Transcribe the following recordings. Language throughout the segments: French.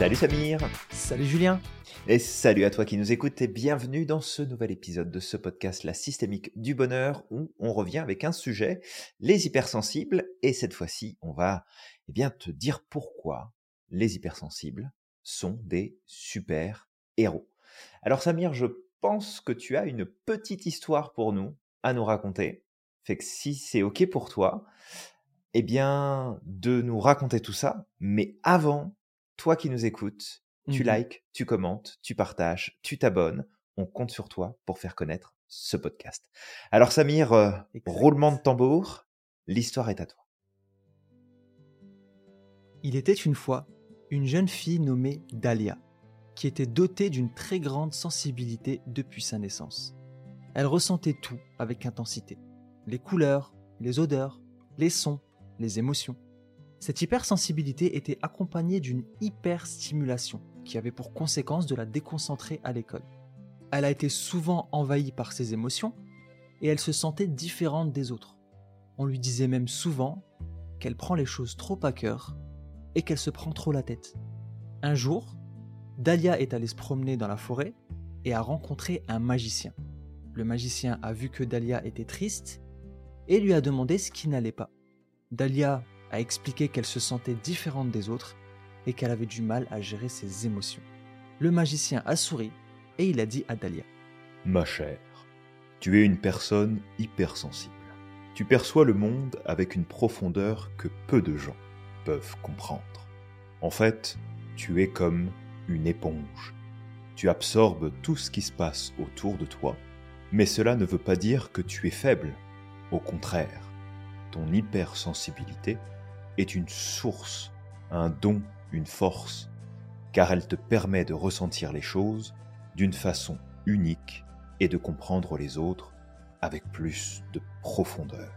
Salut Samir Salut Julien Et salut à toi qui nous écoutes et bienvenue dans ce nouvel épisode de ce podcast La systémique du bonheur où on revient avec un sujet, les hypersensibles, et cette fois-ci on va eh bien, te dire pourquoi les hypersensibles sont des super héros. Alors Samir, je pense que tu as une petite histoire pour nous à nous raconter. Fait que si c'est OK pour toi, eh bien, de nous raconter tout ça. Mais avant, toi qui nous écoutes, tu Mhm. likes, tu commentes, tu partages, tu t'abonnes. On compte sur toi pour faire connaître ce podcast. Alors Samir, euh, roulement de tambour, l'histoire est à toi. Il était une fois une jeune fille nommée Dahlia, qui était dotée d'une très grande sensibilité depuis sa naissance. Elle ressentait tout avec intensité. Les couleurs, les odeurs, les sons, les émotions. Cette hypersensibilité était accompagnée d'une hyperstimulation qui avait pour conséquence de la déconcentrer à l'école. Elle a été souvent envahie par ses émotions et elle se sentait différente des autres. On lui disait même souvent qu'elle prend les choses trop à cœur et qu'elle se prend trop la tête. Un jour, Dahlia est allée se promener dans la forêt et a rencontré un magicien. Le magicien a vu que Dahlia était triste et lui a demandé ce qui n'allait pas. Dahlia a expliqué qu'elle se sentait différente des autres et qu'elle avait du mal à gérer ses émotions. Le magicien a souri et il a dit à Dahlia Ma chère, tu es une personne hypersensible. Tu perçois le monde avec une profondeur que peu de gens peuvent comprendre. En fait, tu es comme une éponge. Tu absorbes tout ce qui se passe autour de toi, mais cela ne veut pas dire que tu es faible. Au contraire, ton hypersensibilité est une source, un don, une force, car elle te permet de ressentir les choses d'une façon unique et de comprendre les autres avec plus de profondeur.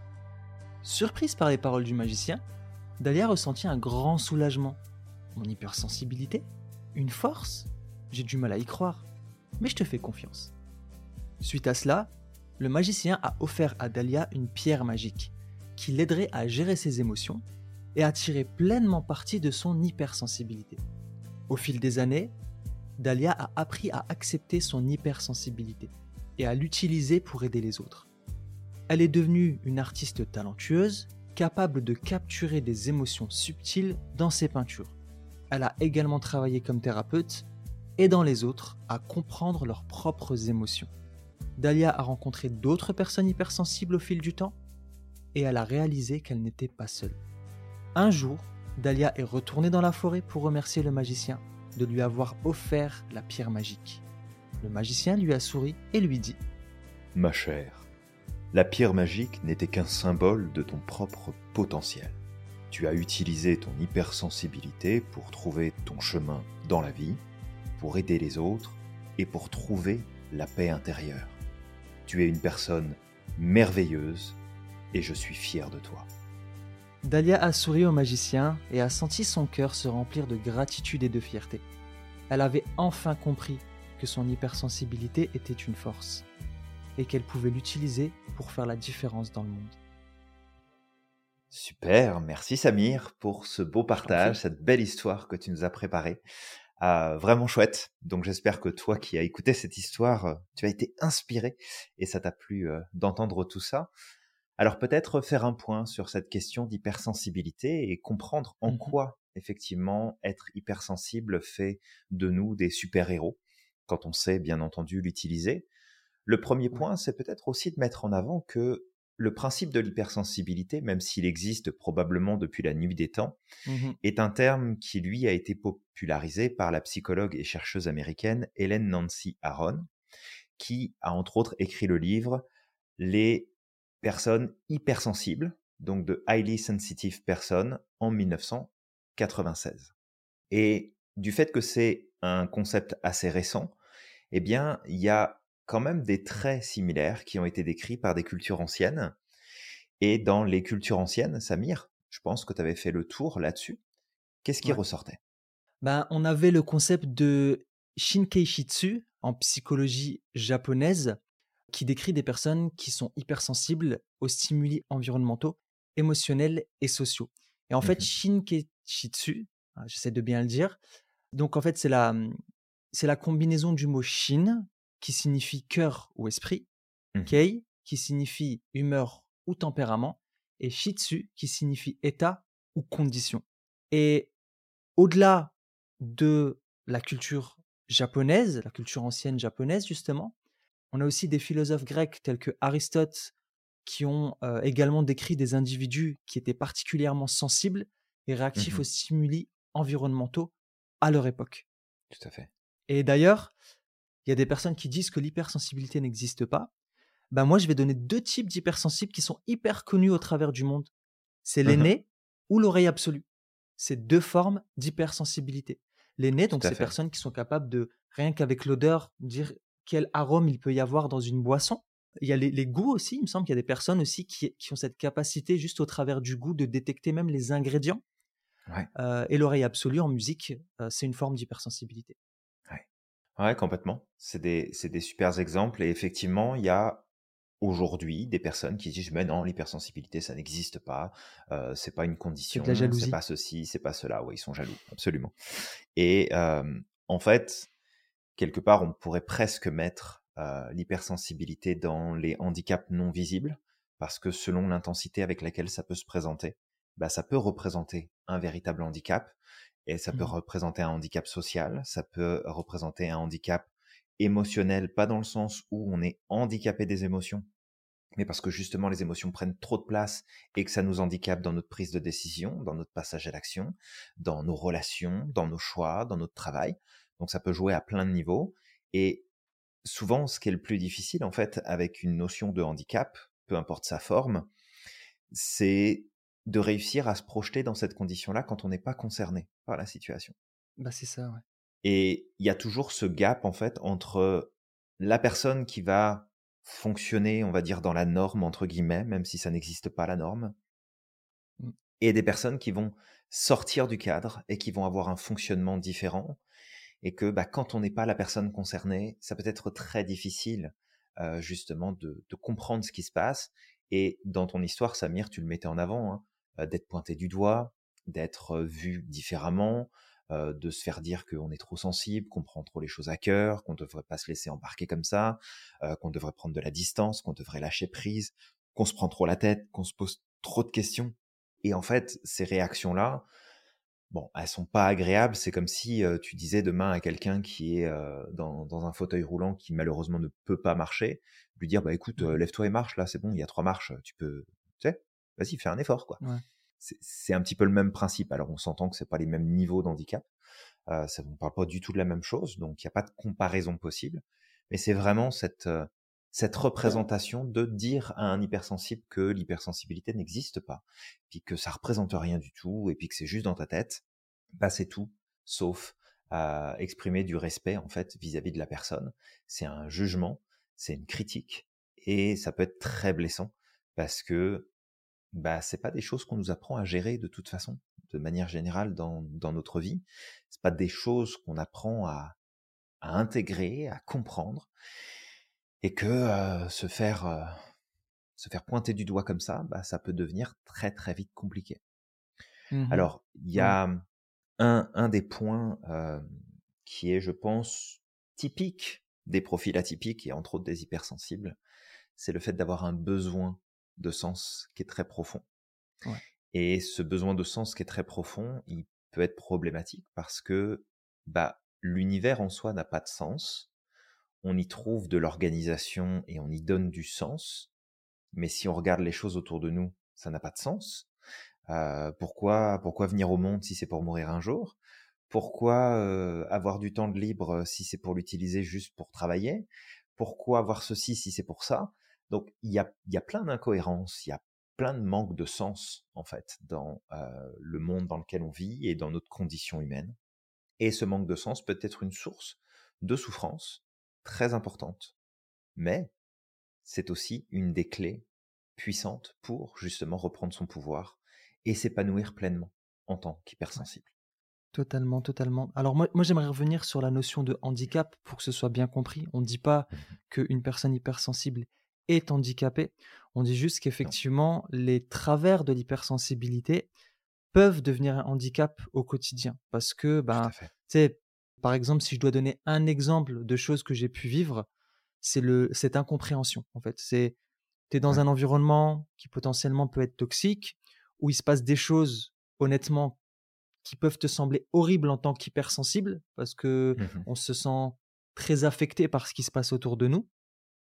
Surprise par les paroles du magicien, Dahlia ressentit un grand soulagement. Mon hypersensibilité Une force J'ai du mal à y croire, mais je te fais confiance. Suite à cela, le magicien a offert à Dahlia une pierre magique qui l'aiderait à gérer ses émotions et à tirer pleinement parti de son hypersensibilité. Au fil des années, Dahlia a appris à accepter son hypersensibilité et à l'utiliser pour aider les autres. Elle est devenue une artiste talentueuse, capable de capturer des émotions subtiles dans ses peintures. Elle a également travaillé comme thérapeute, aidant les autres à comprendre leurs propres émotions. Dahlia a rencontré d'autres personnes hypersensibles au fil du temps, et elle a réalisé qu'elle n'était pas seule. Un jour, Dahlia est retournée dans la forêt pour remercier le magicien de lui avoir offert la pierre magique. Le magicien lui a souri et lui dit Ma chère, la pierre magique n'était qu'un symbole de ton propre potentiel. Tu as utilisé ton hypersensibilité pour trouver ton chemin dans la vie, pour aider les autres et pour trouver la paix intérieure. Tu es une personne merveilleuse et je suis fier de toi. Dahlia a souri au magicien et a senti son cœur se remplir de gratitude et de fierté. Elle avait enfin compris que son hypersensibilité était une force et qu'elle pouvait l'utiliser pour faire la différence dans le monde. Super, merci Samir pour ce beau partage, cette belle histoire que tu nous as préparée. Ah, vraiment chouette. Donc j'espère que toi qui as écouté cette histoire, euh, tu as été inspiré et ça t'a plu euh, d'entendre tout ça. Alors peut-être faire un point sur cette question d'hypersensibilité et comprendre en Mhm. quoi effectivement être hypersensible fait de nous des super-héros quand on sait bien entendu l'utiliser. Le premier point, c'est peut-être aussi de mettre en avant que le principe de l'hypersensibilité, même s'il existe probablement depuis la nuit des temps, Mhm. est un terme qui, lui, a été popularisé par la psychologue et chercheuse américaine Helen Nancy Aaron, qui a entre autres écrit le livre Les personnes hypersensibles, donc de Highly Sensitive Person, en 1996. Et du fait que c'est un concept assez récent, eh bien, il y a quand même des traits similaires qui ont été décrits par des cultures anciennes. Et dans les cultures anciennes, Samir, je pense que tu avais fait le tour là-dessus. Qu'est-ce qui Ouais. ressortait? Ben, on avait le concept de Shinkei Shitsu en psychologie japonaise qui décrit des personnes qui sont hypersensibles aux stimuli environnementaux, émotionnels et sociaux. Et en fait, Mhm. Shinkei Shitsu, ah, j'essaie de bien le dire, Donc en fait, c'est la, c'est la combinaison du mot shin, qui signifie cœur ou esprit, Mmh kei, qui signifie humeur ou tempérament, et shitsu, qui signifie état ou condition. Et au-delà de la culture japonaise, la culture ancienne japonaise justement, on a aussi des philosophes grecs tels que Aristote qui ont euh, également décrit des individus qui étaient particulièrement sensibles et réactifs Mmh aux stimuli environnementaux à leur époque. Tout à fait. Et d'ailleurs, il y a des personnes qui disent que l'hypersensibilité n'existe pas. Ben moi, je vais donner deux types d'hypersensibles qui sont hyper connus au travers du monde. C'est Mmh l'aîné ou l'oreille absolue. C'est deux formes d'hypersensibilité. L'aîné, donc ces fait. personnes qui sont capables de, rien qu'avec l'odeur, dire quel arôme il peut y avoir dans une boisson. Il y a les, les goûts aussi, il me semble qu'il y a des personnes aussi qui, qui ont cette capacité juste au travers du goût de détecter même les ingrédients. Ouais. Euh, et l'oreille absolue en musique, euh, c'est une forme d'hypersensibilité. Ouais, complètement. C'est des, des super exemples. Et effectivement, il y a aujourd'hui des personnes qui disent mais non, l'hypersensibilité, ça n'existe pas. Euh, c'est pas une condition. C'est pas ceci, c'est pas cela. Ouais, ils sont jaloux, absolument. Et euh, en fait, quelque part, on pourrait presque mettre euh, l'hypersensibilité dans les handicaps non visibles, parce que selon l'intensité avec laquelle ça peut se présenter, bah, ça peut représenter un véritable handicap, et ça peut Mhm. représenter un handicap social, ça peut représenter un handicap émotionnel, pas dans le sens où on est handicapé des émotions, mais parce que justement les émotions prennent trop de place et que ça nous handicape dans notre prise de décision, dans notre passage à l'action, dans nos relations, dans nos choix, dans notre travail. Donc ça peut jouer à plein de niveaux. Et souvent, ce qui est le plus difficile, en fait, avec une notion de handicap, peu importe sa forme, c'est de réussir à se projeter dans cette condition-là quand on n'est pas concerné par la situation. Bah, c'est ça, ouais. Et il y a toujours ce gap, en fait, entre la personne qui va fonctionner, on va dire, dans la norme, entre guillemets, même si ça n'existe pas la norme, Mm. et des personnes qui vont sortir du cadre et qui vont avoir un fonctionnement différent. Et que bah, quand on n'est pas la personne concernée, ça peut être très difficile euh, justement de, de comprendre ce qui se passe. Et dans ton histoire, Samir, tu le mettais en avant, hein, d'être pointé du doigt, d'être vu différemment, euh, de se faire dire qu'on est trop sensible, qu'on prend trop les choses à cœur, qu'on ne devrait pas se laisser embarquer comme ça, euh, qu'on devrait prendre de la distance, qu'on devrait lâcher prise, qu'on se prend trop la tête, qu'on se pose trop de questions. Et en fait, ces réactions-là, bon, elles sont pas agréables. C'est comme si euh, tu disais demain à quelqu'un qui est euh, dans, dans un fauteuil roulant qui malheureusement ne peut pas marcher, lui dire bah écoute, euh, lève-toi et marche là, c'est bon, il y a trois marches, tu peux, tu sais, vas-y, fais un effort quoi. Ouais. C'est- un petit peu le même principe. Alors on s'entend que c'est pas les mêmes niveaux d'handicap, euh, ça, on parle pas du tout de la même chose, donc il n'y a pas de comparaison possible. Mais c'est vraiment cette euh, cette représentation de dire à un hypersensible que l'hypersensibilité n'existe pas, puis que ça représente rien du tout, et puis que c'est juste dans ta tête, bah c'est tout, sauf à exprimer du respect en fait vis-à-vis de la personne. C'est un jugement, c'est une critique, et ça peut être très blessant parce que bah c'est pas des choses qu'on nous apprend à gérer de toute façon, de manière générale dans, dans notre vie. C'est pas des choses qu'on apprend à, à intégrer, à comprendre, et que euh, se faire euh, se faire pointer du doigt comme ça, bah ça peut devenir très très vite compliqué. Mhm. Alors il y a un, un des points euh, qui est, je pense, typique des profils atypiques et entre autres des hypersensibles, c'est le fait d'avoir un besoin de sens qui est très profond. Ouais. Et ce besoin de sens qui est très profond, il peut être problématique parce que bah, l'univers en soi n'a pas de sens. On y trouve de l'organisation et on y donne du sens. Mais si on regarde les choses autour de nous, ça n'a pas de sens. Euh, pourquoi, pourquoi venir au monde si c'est pour mourir un jour? Pourquoi euh, avoir du temps de libre si c'est pour l'utiliser juste pour travailler? Pourquoi avoir ceci si c'est pour ça? Donc il y a, y a plein d'incohérences, il y a plein de manques de sens en fait dans euh, le monde dans lequel on vit et dans notre condition humaine. Et ce manque de sens peut être une source de souffrance très importante. Mais c'est aussi une des clés puissantes pour justement reprendre son pouvoir et s'épanouir pleinement en tant qu'hypersensible. Totalement, totalement. Alors moi, moi j'aimerais revenir sur la notion de handicap pour que ce soit bien compris. On ne dit pas Mhm. qu'une personne hypersensible est handicapée. On dit juste qu'effectivement, les travers de l'hypersensibilité peuvent devenir un handicap au quotidien. Parce que, ben, par exemple, si je dois donner un exemple de choses que j'ai pu vivre, c'est le cette incompréhension en fait. C'est tu es dans un environnement qui potentiellement peut être toxique, où il se passe des choses honnêtement qui peuvent te sembler horribles en tant qu'hypersensible parce que Mmh on se sent très affecté par ce qui se passe autour de nous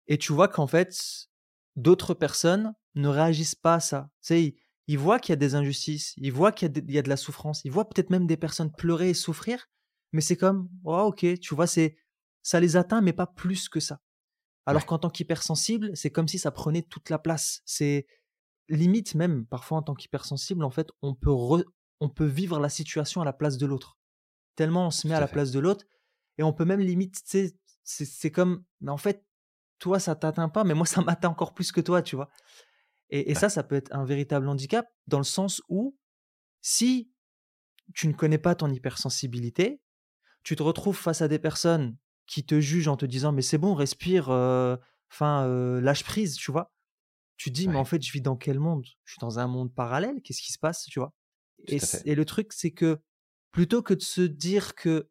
et tu vois qu'en fait d'autres personnes ne réagissent pas à ça. Tu sais, ils, voient qu'il y a des injustices, ils voient qu'il y, y, a de la souffrance, ils voient peut-être même des personnes pleurer et souffrir, mais c'est comme oh, OK, tu vois, c'est ça les atteint mais pas plus que ça. Alors qu'en tant qu'hypersensible, c'est comme si ça prenait toute la place. C'est limite même parfois en tant qu'hypersensible, en fait, on peut on peut vivre la situation à la place de l'autre. Tellement on se met à, la place de l'autre et on peut même limite, tu sais, c'est comme, mais en fait, toi ça t'atteint pas, mais moi ça m'atteint encore plus que toi, tu vois. Et, ça, ça peut être un véritable handicap dans le sens où si tu ne connais pas ton hypersensibilité, tu te retrouves face à des personnes qui te jugent en te disant mais c'est bon, respire, euh, enfin euh, lâche prise, tu vois? Tu dis mais en fait je vis dans quel monde? Je suis dans un monde parallèle, qu'est-ce qui se passe, tu vois? Et, et, le truc c'est que plutôt que de se dire que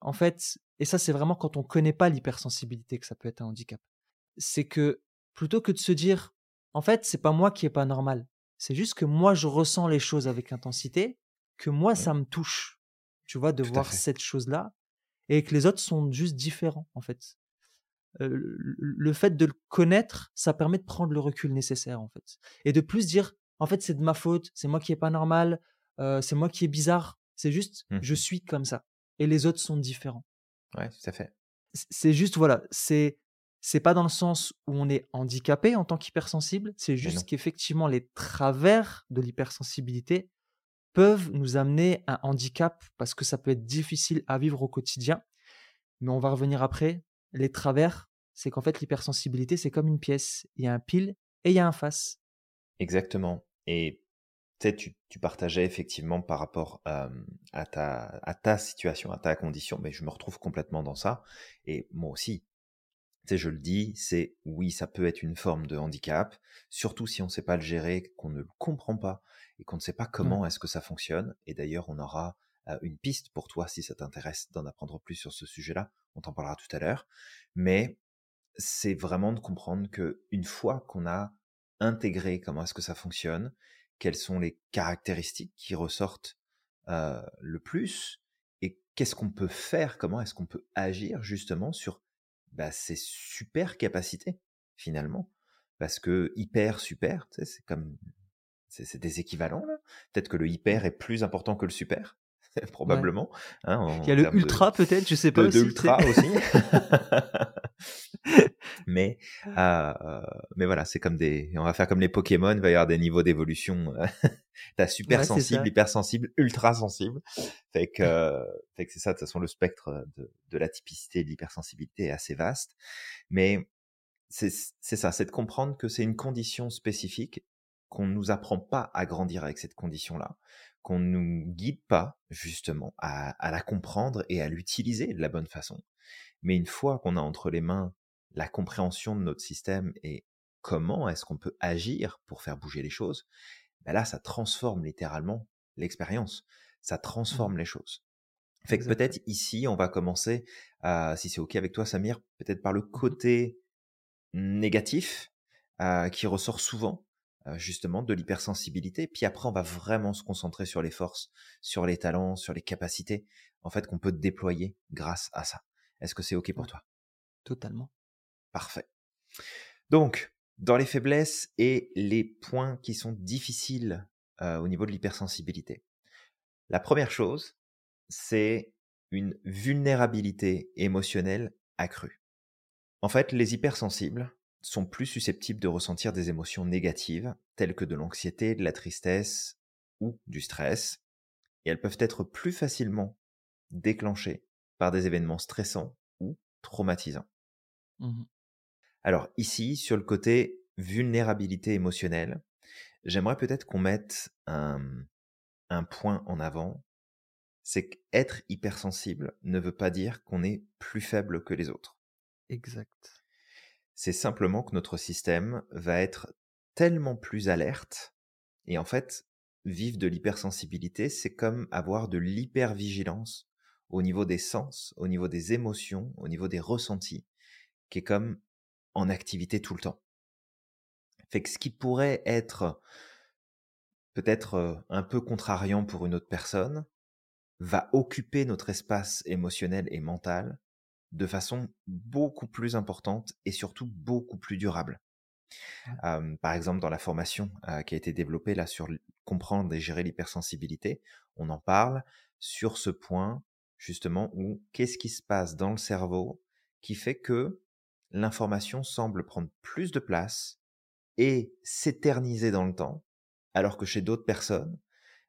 en fait, et ça c'est vraiment quand on connaît pas l'hypersensibilité que ça peut être un handicap, c'est que plutôt que de se dire en fait c'est pas moi qui est pas normal, c'est juste que moi je ressens les choses avec intensité, que moi ça me touche, tu vois, de voir cette chose là et que les autres sont juste différents en fait. le fait de le connaître, ça permet de prendre le recul nécessaire en fait, et de plus dire en fait c'est de ma faute, c'est moi qui est pas normal, c'est moi qui est bizarre, c'est juste mmh je suis comme ça et les autres sont différents. Ouais, tout à fait. C'est juste voilà, c'est c'est pas dans le sens où on est handicapé en tant qu'hypersensible, c'est juste qu'effectivement les travers de l'hypersensibilité peuvent nous amener un handicap parce que ça peut être difficile à vivre au quotidien. Mais on va revenir après. Les travers, c'est qu'en fait, l'hypersensibilité, c'est comme une pièce. Il y a un pile et il y a un face. Exactement. Et tu, tu partageais effectivement par rapport à, ta, à ta situation, à ta condition, mais je me retrouve complètement dans ça. Et moi aussi, je le dis, c'est oui, ça peut être une forme de handicap, surtout si on ne sait pas le gérer, qu'on ne le comprend pas et qu'on ne sait pas comment est-ce que ça fonctionne. Et d'ailleurs, on aura une piste pour toi si ça t'intéresse d'en apprendre plus sur ce sujet-là. On t'en parlera tout à l'heure. Mais c'est vraiment de comprendre que une fois qu'on a intégré comment est-ce que ça fonctionne, quelles sont les caractéristiques qui ressortent le plus et qu'est-ce qu'on peut faire, comment est-ce qu'on peut agir justement sur bah, ces super capacités finalement. Parce que hyper, super, c'est comme c'est des équivalents là. Peut-être que le hyper est plus important que le super, probablement. Hein, Il y a le ultra peut-être, je sais pas. De, aussi, ultra aussi. mais euh, mais voilà, c'est comme des. On va faire comme les Pokémon. Il va y avoir des niveaux d'évolution. T'as super sensible, hyper sensible, ultra sensible. Fait que fait que c'est ça. De toute façon, le spectre de, de la typicité de l'hypersensibilité est assez vaste. Mais c'est ça, c'est de comprendre que c'est une condition spécifique qu'on ne nous apprend pas à grandir avec cette condition-là, qu'on ne nous guide pas justement à, à la comprendre et à l'utiliser de la bonne façon. Mais une fois qu'on a entre les mains la compréhension de notre système et comment est-ce qu'on peut agir pour faire bouger les choses, ben là, ça transforme littéralement l'expérience, ça transforme mmh. les choses. Fait que peut-être ici, on va commencer, si c'est OK avec toi, Samir, peut-être par le mmh côté négatif euh, qui ressort souvent justement de l'hypersensibilité. Puis après, on va vraiment se concentrer sur les forces, sur les talents, sur les capacités, en fait, qu'on peut déployer grâce à ça. Est-ce que c'est OK pour toi? Totalement. Parfait. Donc, dans les faiblesses et les points qui sont difficiles euh, au niveau de l'hypersensibilité. La première chose, c'est une vulnérabilité émotionnelle accrue. En fait, les hypersensibles, sont plus susceptibles de ressentir des émotions négatives, telles que de l'anxiété, de la tristesse ou du stress, et elles peuvent être plus facilement déclenchées par des événements stressants ou traumatisants. Mmh Alors ici, sur le côté vulnérabilité émotionnelle, j'aimerais peut-être qu'on mette un, un point en avant, c'est qu'être hypersensible ne veut pas dire qu'on est plus faible que les autres. Exact. C'est simplement que notre système va être tellement plus alerte. Et en fait, vivre de l'hypersensibilité, c'est comme avoir de l'hypervigilance au niveau des sens, au niveau des émotions, au niveau des ressentis, qui est comme en activité tout le temps. Fait que ce qui pourrait être peut-être un peu contrariant pour une autre personne, va occuper notre espace émotionnel et mental de façon beaucoup plus importante et surtout beaucoup plus durable. par exemple, dans la formation qui a été développée là sur comprendre et gérer l'hypersensibilité, on en parle sur ce point justement où qu'est-ce qui se passe dans le cerveau qui fait que l'information semble prendre plus de place et s'éterniser dans le temps, alors que chez d'autres personnes,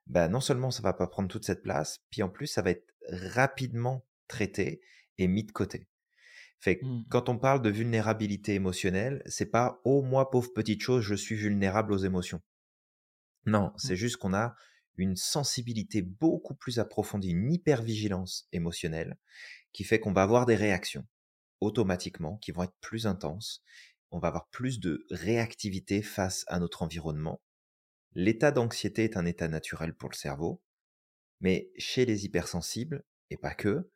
bah, non seulement ça va pas prendre toute cette place, puis en plus ça va être rapidement traité et mis de côté. Fait mmh. quand on parle de vulnérabilité émotionnelle, c'est pas oh moi pauvre petite chose, je suis vulnérable aux émotions. Non, c'est mmh. juste qu'on a une sensibilité beaucoup plus approfondie, une hypervigilance émotionnelle qui fait qu'on va avoir des réactions automatiquement qui vont être plus intenses. On va avoir plus de réactivité face à notre environnement. L'état d'anxiété est un état naturel pour le cerveau, mais chez les hypersensibles, et pas que,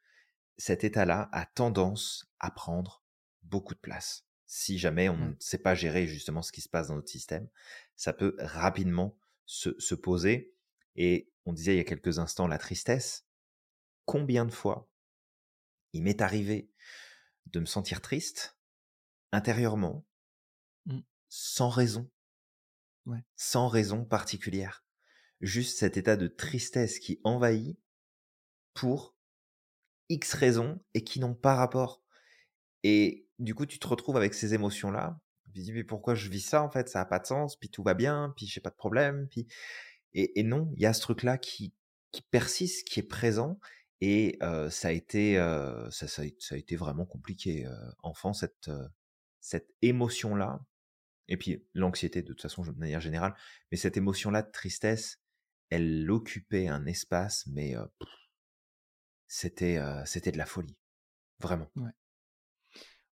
cet état-là a tendance à prendre beaucoup de place. Si jamais on ne sait pas gérer justement ce qui se passe dans notre système, ça peut rapidement se, se poser. Et on disait il y a quelques instants la tristesse. Combien de fois il m'est arrivé de me sentir triste intérieurement, mmh. sans raison, sans raison particulière. Juste cet état de tristesse qui envahit pour X raisons et qui n'ont pas rapport. Et du coup, tu te retrouves avec ces émotions-là. Tu dis, mais pourquoi je vis ça en fait? Ça n'a pas de sens, puis tout va bien, puis j'ai pas de problème. Puis... Et, non, il y a ce truc-là qui, qui persiste, qui est présent. Et ça a été, ça, a été vraiment compliqué. enfant, cette, cette émotion-là, et puis l'anxiété de toute façon de manière générale, mais cette émotion-là de tristesse, elle occupait un espace, mais c'était c'était de la folie, vraiment. Ouais.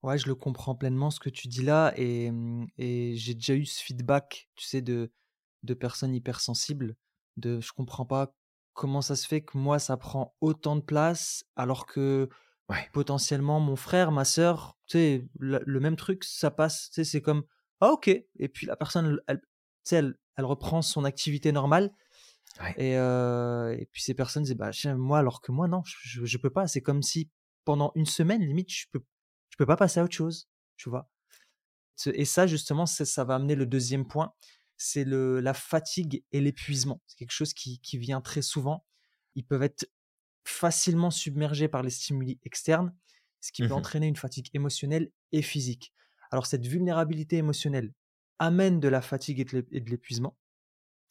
ouais. je le comprends pleinement ce que tu dis là, et, mmh, et j'ai déjà eu ce feedback, tu sais, de, de personnes hypersensibles, de je comprends pas comment ça se fait que moi ça prend autant de place alors que potentiellement mon frère, ma sœur, tu sais, le, même truc, ça passe, tu sais, c'est comme ah ok, et puis la personne, elle, elle, elle reprend son activité normale. Et, et, puis ces personnes disent bah moi alors que moi non je, je peux pas c'est comme si pendant une semaine limite je peux je peux pas passer à autre chose tu vois? Et ça justement ça va amener le deuxième point c'est la fatigue et l'épuisement. C'est quelque chose qui, vient très souvent. Ils peuvent être facilement submergés par les stimuli externes, ce qui peut mmh entraîner une fatigue émotionnelle et physique. Alors cette vulnérabilité émotionnelle amène de la fatigue et de l'épuisement,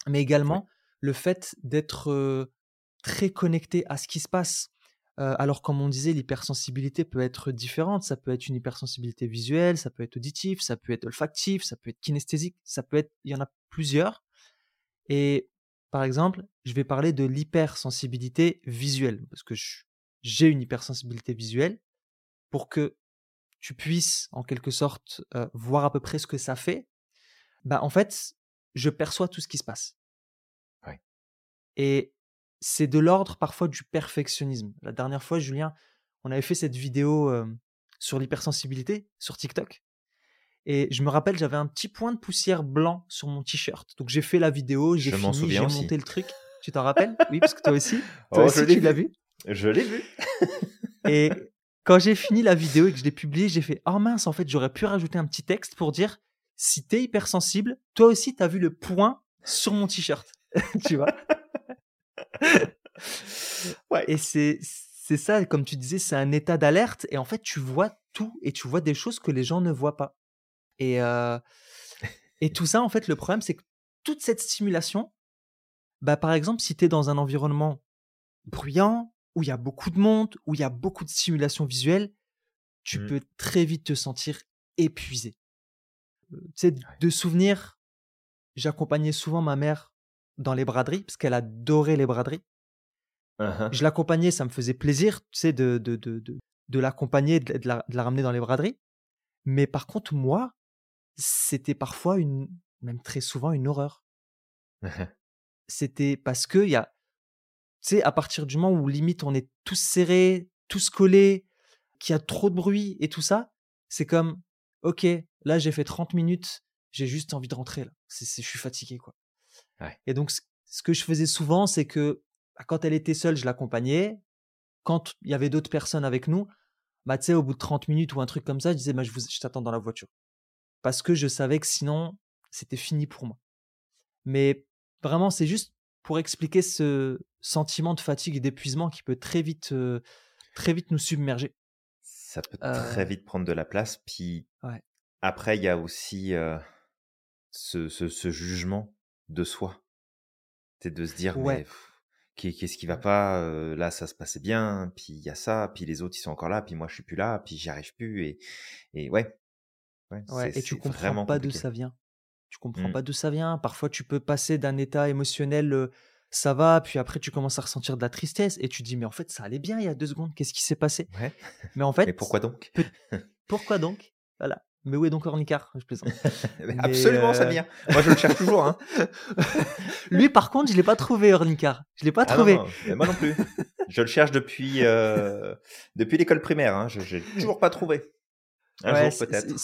mais également le fait d'être très connecté à ce qui se passe alors, comme on disait, l'hypersensibilité peut être différente. Ça peut être une hypersensibilité visuelle, ça peut être auditif, ça peut être olfactif, ça peut être kinesthésique, ça peut être, il y en a plusieurs. Et par exemple, je vais parler de l'hypersensibilité visuelle, parce que j'ai une hypersensibilité visuelle pour que tu puisses, en quelque sorte, voir à peu près ce que ça fait. Bah, en fait, je perçois tout ce qui se passe. Et c'est de l'ordre parfois du perfectionnisme. La dernière fois, Julien, on avait fait cette vidéo sur l'hypersensibilité sur TikTok. Et je me rappelle, j'avais un petit point de poussière blanc sur mon t-shirt. Donc j'ai fait la vidéo, j'ai fini, j'ai monté le truc. Tu t'en rappelles? Oui, parce que toi aussi, toi oh, aussi tu l'as vu. Je l'ai vu. et quand j'ai fini la vidéo et que je l'ai publiée, j'ai fait Oh mince, en fait, j'aurais pu rajouter un petit texte pour dire si t'es hypersensible, toi aussi, t'as vu le point sur mon t-shirt. tu vois? Ouais. Et c'est c'est ça, comme tu disais, c'est un état d'alerte. Et en fait, tu vois tout et tu vois des choses que les gens ne voient pas. Et, euh, et tout ça, en fait, le problème, c'est que toute cette stimulation, bah, par exemple, si tu es dans un environnement bruyant, où il y a beaucoup de monde, où il y a beaucoup de stimulation visuelle, tu mmh. peux très vite te sentir épuisé. Euh, tu sais, de souvenirs, j'accompagnais souvent ma mère dans les braderies, parce qu'elle adorait les braderies. Uh-huh. Je l'accompagnais, ça me faisait plaisir, tu sais, de, de, de, de, de l'accompagner, de, la, de la ramener dans les braderies. Mais par contre, moi, c'était parfois une, même très souvent, une horreur. Uh-huh. C'était parce que il y a, tu sais, à partir du moment où limite on est tous serrés, tous collés, qu'il y a trop de bruit et tout ça, c'est comme, ok, là j'ai fait 30 minutes, j'ai juste envie de rentrer là. je suis fatigué quoi. Et donc ce, que je faisais souvent, c'est que bah, quand elle était seule, je l'accompagnais. Quand il y avait d'autres personnes avec nous, bah tu sais, au bout de 30 minutes ou un truc comme ça, je disais, bah, je, je t'attends dans la voiture. Parce que je savais que sinon, c'était fini pour moi. Mais vraiment, c'est juste pour expliquer ce sentiment de fatigue et d'épuisement qui peut très vite, euh, très vite nous submerger. Ça peut très vite prendre de la place. Puis après, il y a aussi ce, ce, jugement de soi. C'est de se dire, mais qu'est-ce qui va pas Là, ça se passait bien, puis il y a ça, puis les autres, ils sont encore là, puis moi, je suis plus là, puis j'y arrive plus. Et, et ouais. ouais, et tu comprends pas d'où ça vient. Tu comprends mmh. pas d'où ça vient. Parfois, tu peux passer d'un état émotionnel ça va, puis après tu commences à ressentir de la tristesse et tu dis mais en fait ça allait bien il y a deux secondes, qu'est-ce qui s'est passé? Mais en fait, mais pourquoi donc? Pourquoi donc? Voilà. Mais où est donc Ornicard Je plaisante. Absolument, ça Samir. Moi, je le cherche toujours. Hein. Lui, par contre, je l'ai pas trouvé, Ornicard. Je l'ai pas ah trouvé. moi non plus. Je le cherche depuis, euh, depuis l'école primaire. Hein. Je n'ai toujours pas trouvé. Un jour, peut-être.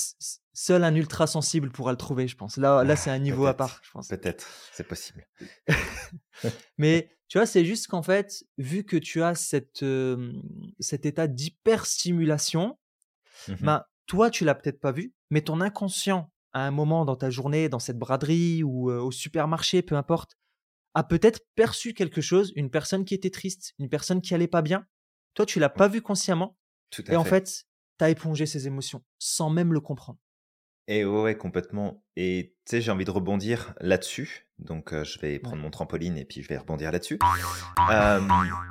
Seul un ultra sensible pourra le trouver, je pense. Là, là c'est un niveau à part, je pense. Peut-être, c'est possible. Mais tu vois, c'est juste qu'en fait, vu que tu as cette, cet état d'hyperstimulation, mmh bah, toi, tu l'as peut-être pas vu, mais ton inconscient, à un moment dans ta journée, dans cette braderie ou au supermarché, peu importe, a peut-être perçu quelque chose, une personne qui était triste, une personne qui allait pas bien. Toi, tu l'as pas vu consciemment. Tout à et en fait, tu as épongé ses émotions sans même le comprendre. Et ouais, complètement. Et tu sais, j'ai envie de rebondir là-dessus. Donc, euh, je vais prendre mon trampoline et puis je vais rebondir là-dessus.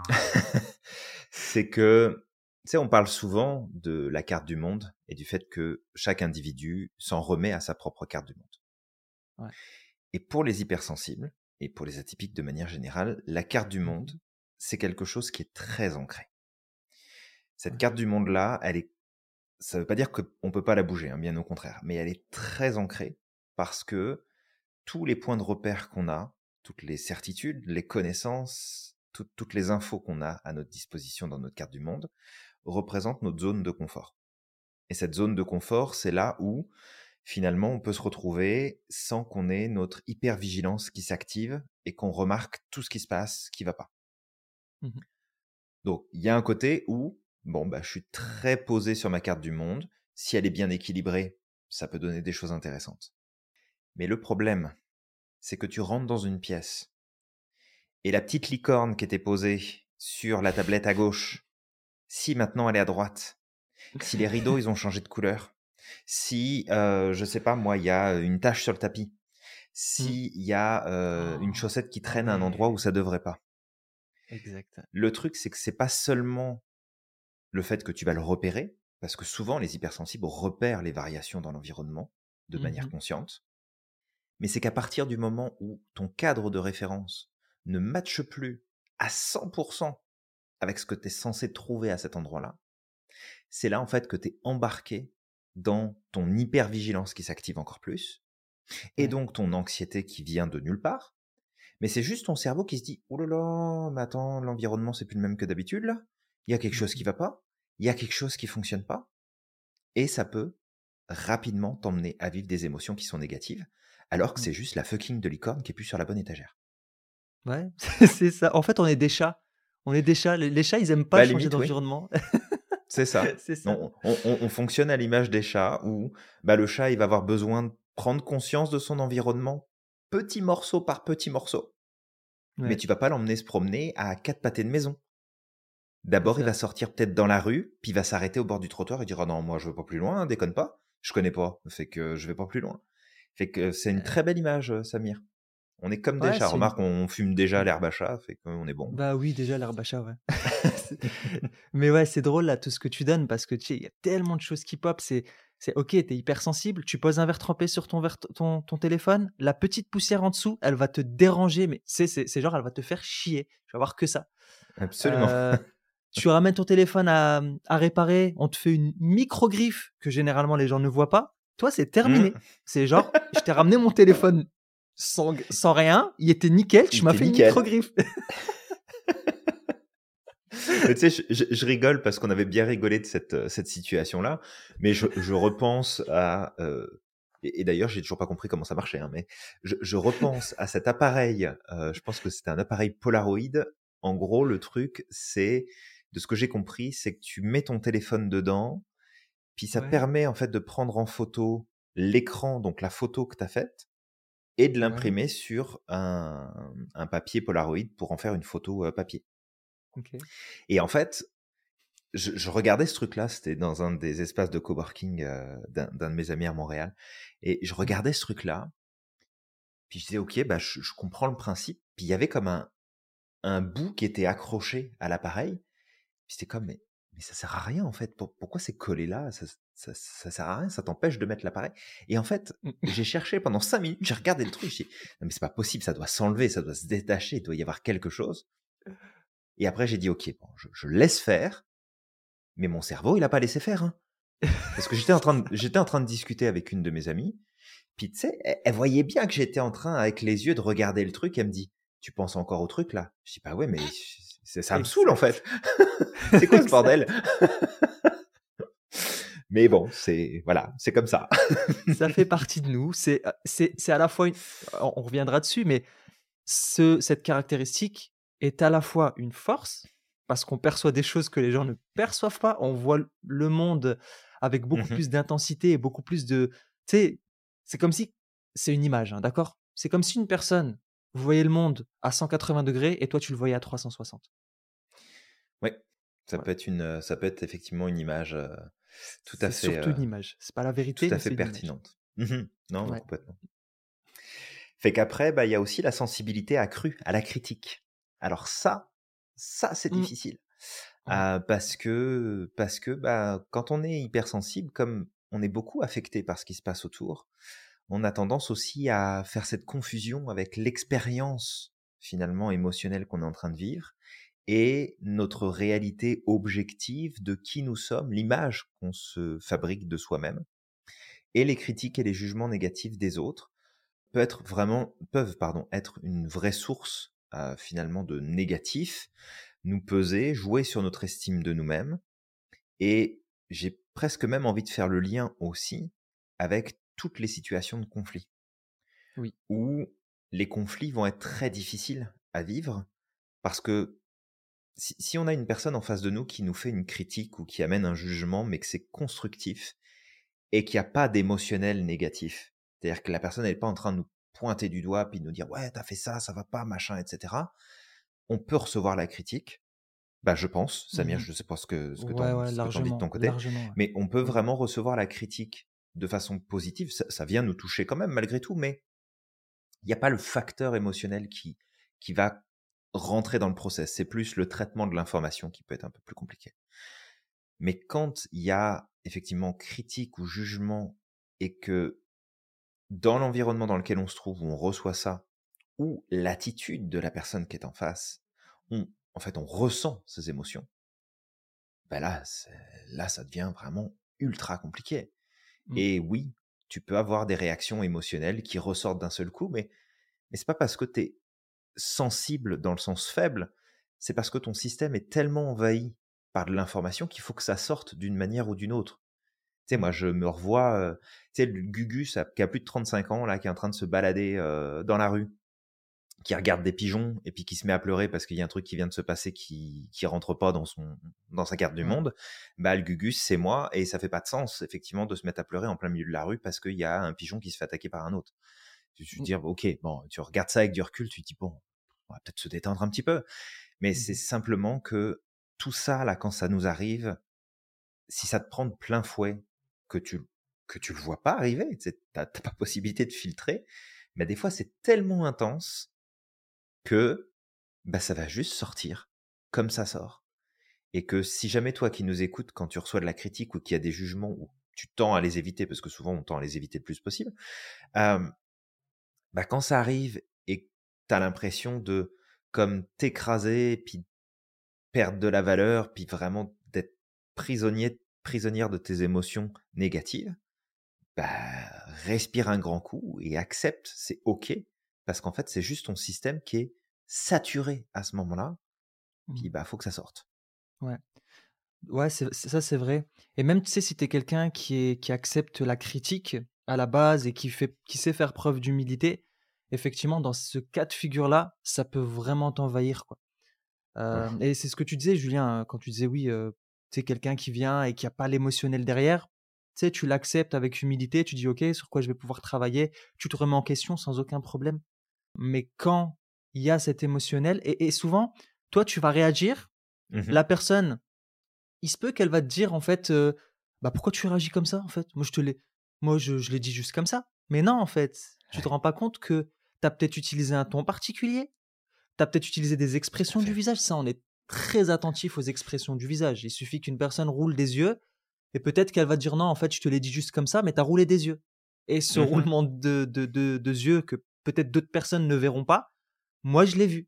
c'est que, tu sais, on parle souvent de la carte du monde et du fait que chaque individu s'en remet à sa propre carte du monde. Et pour les hypersensibles et pour les atypiques de manière générale, la carte du monde, c'est quelque chose qui est très ancré. Cette carte du monde-là, elle est ça ne veut pas dire qu'on ne peut pas la bouger, hein, bien au contraire, mais elle est très ancrée parce que tous les points de repère qu'on a, toutes les certitudes, les connaissances, toutes les infos qu'on a à notre disposition dans notre carte du monde représentent notre zone de confort. Et cette zone de confort, c'est là où finalement on peut se retrouver sans qu'on ait notre hypervigilance qui s'active et qu'on remarque tout ce qui se passe qui va pas. Mmh Donc il y a un côté où Bon, bah, je suis très posé sur ma carte du monde. Si elle est bien équilibrée, ça peut donner des choses intéressantes. Mais le problème, c'est que tu rentres dans une pièce et la petite licorne qui était posée sur la tablette à gauche, si maintenant elle est à droite, si les rideaux ils ont changé de couleur, si euh, je sais pas moi il y a une tache sur le tapis, mmh. si il y a euh, une oh, chaussette qui traîne à un endroit où ça devrait pas. Exact. Le truc c'est que c'est pas seulement le fait que tu vas le repérer, parce que souvent les hypersensibles repèrent les variations dans l'environnement de mmh manière consciente, mais c'est qu'à partir du moment où ton cadre de référence ne matche plus à 100% avec ce que tu es censé trouver à cet endroit-là, c'est là en fait que tu es embarqué dans ton hypervigilance qui s'active encore plus, et donc ton anxiété qui vient de nulle part, mais c'est juste ton cerveau qui se dit, oh là là, mais attends, l'environnement c'est plus le même que d'habitude là, il y a quelque chose qui mmh va pas, il y a quelque chose qui fonctionne pas, et ça peut rapidement t'emmener à vivre des émotions qui sont négatives, alors que mmh. c'est juste la fucking de licorne qui est plus sur la bonne étagère. Ouais, c'est ça. En fait, on est des chats. On est des chats. Les chats, ils aiment pas bah, changer d'environnement. c'est ça. On, fonctionne à l'image des chats où bah, le chat, il va avoir besoin de prendre conscience de son environnement petit morceau par petit morceau. Mais tu vas pas l'emmener se promener à quatre pâtés de maison. D'abord, il va sortir peut-être dans la rue, puis il va s'arrêter au bord du trottoir et dire «Ah non, moi je veux pas plus loin, hein, déconne pas, je connais pas, fait que je vais pas plus loin. Fait que c'est une très belle image, euh, Samir. On est comme des chats. Remarque, on fume déjà l'herbe à chat, fait qu'on est bon. Bah oui, déjà l'herbe à chat, ouais. Mais ouais, c'est drôle là tout ce que tu donnes parce que tu sais, il y a tellement de choses qui pop. C'est, c'est ok, t'es hypersensible. Tu poses un verre trempé sur ton, verre, ton, ton téléphone, la petite poussière en dessous, elle va te déranger, mais c'est, c'est, c'est genre, elle va te faire chier. Tu vas voir que ça. Absolument. Euh, tu ramènes ton téléphone à, réparer, on te fait une micro-griffe que généralement les gens ne voient pas. Toi, c'est terminé. Mmh. C'est genre, je t'ai ramené mon téléphone sans, sans rien, il était nickel, tu m'as fait une micro-griffe. tu sais, je, rigole parce qu'on avait bien rigolé de cette, euh, cette situation-là, mais je, je, repense à. Euh, et, d'ailleurs, j'ai toujours pas compris comment ça marchait, hein, mais je, je, repense à cet appareil. Euh, je pense que c'était un appareil Polaroid. En gros, le truc, c'est de ce que j'ai compris, c'est que tu mets ton téléphone dedans, puis ça permet en fait de prendre en photo l'écran, donc la photo que tu as faite, et de l'imprimer sur un, un, papier Polaroid pour en faire une photo papier. Et en fait, je, regardais ce truc-là, c'était dans un des espaces de coworking d'un de mes amis à Montréal, et je mmh. regardais ce truc-là, puis je disais, ok, bah, je, comprends le principe, puis il y avait comme un, un bout qui était accroché à l'appareil, puis c'était comme, mais, mais ça sert à rien en fait, pourquoi c'est collé là ça, ça, ça, sert à rien, ça t'empêche de mettre l'appareil. Et en fait, mmh. j'ai cherché pendant cinq minutes, j'ai regardé le truc, j'ai dit, non mais c'est pas possible, ça doit s'enlever, ça doit se détacher, il doit y avoir quelque chose. Et après, j'ai dit, OK, bon, je, laisse faire, mais mon cerveau, il n'a pas laissé faire. Hein. Parce que j'étais en, train de, j'étais en train de discuter avec une de mes amies, puis tu sais, elle, voyait bien que j'étais en train, avec les yeux, de regarder le truc, elle me dit, tu penses encore au truc là Je dis, bah ouais, mais ça me saoule en fait. c'est quoi ce bordel? Mais bon, c'est voilà, c'est comme ça. ça fait partie de nous. C'est c'est à la fois, on reviendra dessus, mais ce, cette caractéristique est à la fois une force, parce qu'on perçoit des choses que les gens ne perçoivent pas, on voit le monde avec beaucoup mmh plus d'intensité et beaucoup plus de... Tu sais, c'est comme si... C'est une image, hein, d'accord? C'est comme si une personne, vous voyez le monde à 180 degrés et toi tu le voyais à 360. Oui, ça, peut, être une, ça peut être effectivement une image tout à fait... C'est surtout une image, c'est pas la vérité. Tout à fait pertinente. Mmh non, complètement. Fait qu'après, bah, il y a aussi la sensibilité accrue à la critique. Alors ça, ça c'est mmh. difficile. parce que, parce que bah, quand on est hypersensible, comme on est beaucoup affecté par ce qui se passe autour, on a tendance aussi à faire cette confusion avec l'expérience finalement émotionnelle qu'on est en train de vivre et notre réalité objective de qui nous sommes, l'image qu'on se fabrique de soi-même, et les critiques et les jugements négatifs des autres peuvent être vraiment peuvent pardon être une vraie source finalement de négatif, nous peser, jouer sur notre estime de nous-mêmes. Et j'ai presque même envie de faire le lien aussi avec toutes les situations de conflit. Oui. Où les conflits vont être très difficiles à vivre parce que si, si, on a une personne en face de nous qui nous fait une critique ou qui amène un jugement, mais que c'est constructif et qu'il n'y a pas d'émotionnel négatif, c'est-à-dire que la personne n'est pas en train de nous pointer du doigt puis nous dire ouais t'as fait ça ça va pas machin etc on peut recevoir la critique. Bah je pense Samir mmh. je sais pas ce que ce que dis de ton côté mais on peut vraiment recevoir la critique de façon positive. Ça, vient nous toucher quand même malgré tout mais il n'y a pas le facteur émotionnel qui qui va rentrer dans le process c'est plus le traitement de l'information qui peut être un peu plus compliqué mais quand il y a effectivement critique ou jugement et que dans l'environnement dans lequel on se trouve, où on reçoit ça, ou l'attitude de la personne qui est en face, on, en fait, on ressent ces émotions, ben là, là, ça devient vraiment ultra compliqué. Mmh. Et oui, tu peux avoir des réactions émotionnelles qui ressortent d'un seul coup, mais, mais c'est pas parce que tu es sensible dans le sens faible, c'est parce que ton système est tellement envahi par de l'information qu'il faut que ça sorte d'une manière ou d'une autre. Tu sais, moi, je me revois, tu sais, le Gugus qui a plus de 35 ans, là, qui est en train de se balader dans la rue, qui regarde des pigeons et puis qui se met à pleurer parce qu'il y a un truc qui vient de se passer qui, qui rentre pas dans son, dans sa carte du monde. Bah, le Gugus, c'est moi et ça fait pas de sens, effectivement, de se mettre à pleurer en plein milieu de la rue parce qu'il y a un pigeon qui se fait attaquer par un autre. Tu te mmh. dire, ok, bon, tu regardes ça avec du recul, tu te dis, bon, on va peut-être se détendre un petit peu. Mais mmh c'est simplement que tout ça, là, quand ça nous arrive, si ça te prend de plein fouet, que tu que tu le vois pas arriver, tu n'as pas possibilité de filtrer, mais des fois c'est tellement intense que bah, ça va juste sortir comme ça sort. Et que si jamais toi qui nous écoutes, quand tu reçois de la critique ou qu'il y a des jugements ou tu tends à les éviter, parce que souvent on tend à les éviter le plus possible, bah quand ça arrive et tu as l'impression de comme t'écraser, puis perdre de la valeur, puis vraiment d'être prisonnier prisonnière de tes émotions négatives, bah, respire un grand coup et accepte, c'est OK, parce qu'en fait, c'est juste ton système qui est saturé à ce moment-là, puis mmh. bah, faut que ça sorte. Ouais. Ouais, c'est ça, c'est vrai. Et même, tu sais, si tu es quelqu'un qui, est, qui accepte la critique à la base et qui, fait, qui sait faire preuve d'humilité, effectivement, dans ce cas de figure-là, ça peut vraiment t'envahir. quoi. Euh, et c'est ce que tu disais, Julien, quand tu disais oui, euh, sais, quelqu'un qui vient et qui n'a pas l'émotionnel derrière, tu sais, tu l'acceptes avec humilité, tu dis ok, sur quoi je vais pouvoir travailler, tu te remets en question sans aucun problème. Mais quand il y a cet émotionnel, et, souvent, toi, tu vas réagir, mmh la personne, il se peut qu'elle va te dire en fait, euh, bah pourquoi tu réagis comme ça en fait? Moi, je te l'ai, moi, je, je l'ai dit juste comme ça. Mais non, en fait, tu te rends pas compte que tu as peut-être utilisé un ton particulier, tu as peut-être utilisé des expressions du visage. Ça, on est très attentif aux expressions du visage. Il suffit qu'une personne roule des yeux et peut-être qu'elle va dire non, en fait, je te l'ai dit juste comme ça, mais tu as roulé des yeux. Et ce mmh roulement de, de, de, yeux que peut-être d'autres personnes ne verront pas, moi, je l'ai vu.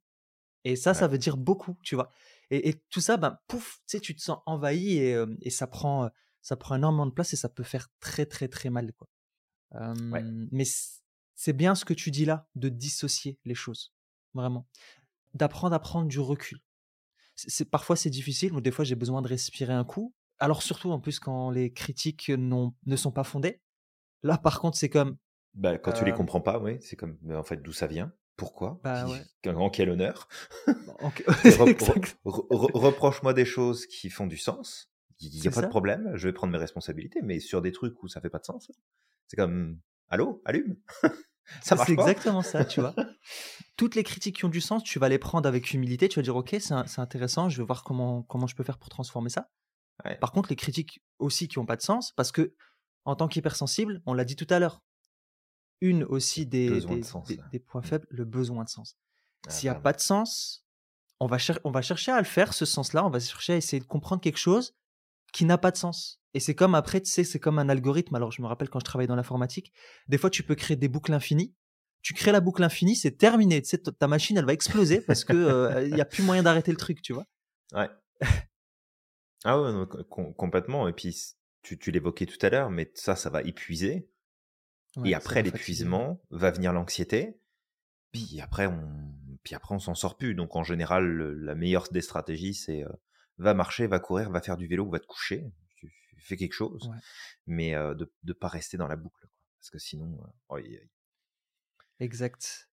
Et ça, ça veut dire beaucoup, tu vois. Et, tout ça, ben, pouf, tu sais, tu te sens envahi et, et, ça, prend, ça prend énormément de place et ça peut faire très, très, très mal. Quoi. Mais c'est bien ce que tu dis là, de dissocier les choses. Vraiment. D'apprendre à prendre du recul. C'est, parfois, c'est difficile, ou des fois, j'ai besoin de respirer un coup. Alors, surtout, en plus, quand les critiques ne sont pas fondées. Là, par contre, c'est comme. Bah, quand tu les comprends pas, oui, c'est comme, en fait, d'où ça vient? Pourquoi? Bah, En quel honneur? Reproche-moi des choses qui font du sens. Il n'y a pas de problème, je vais prendre mes responsabilités, mais sur des trucs où ça fait pas de sens, c'est comme Allô, allume? Ça C'est exactement ça, tu vois. Toutes les critiques qui ont du sens, tu vas les prendre avec humilité, tu vas dire Ok, c'est intéressant, je vais voir comment, comment je peux faire pour transformer ça. Par contre, les critiques aussi qui n'ont pas de sens, parce que en tant qu'hypersensible, on l'a dit tout à l'heure, une aussi des, des, points faibles, le besoin de sens. Ah, S'il n'y a pas de sens, on va, on va chercher à le faire, ce sens-là, on va chercher à essayer de comprendre quelque chose qui n'a pas de sens. Et c'est comme après, tu sais, c'est comme un algorithme. Alors, je me rappelle quand je travaillais dans l'informatique, des fois, tu peux créer des boucles infinies. Tu crées la boucle infinie, c'est terminé. Tu sais, ta machine, elle va exploser parce que euh, il n'y a plus moyen d'arrêter le truc, tu vois. Ouais. ah ouais, complètement. Et puis, tu, tu l'évoquais tout à l'heure, mais ça, ça va épuiser et après l'épuisement va venir l'anxiété. Puis après, on, puis après, on s'en sort plus. Donc en général, la meilleure des stratégies, c'est va marcher, va courir, va faire du vélo, va te coucher. Fais quelque chose, mais de ne pas rester dans la boucle, parce que sinon, exact.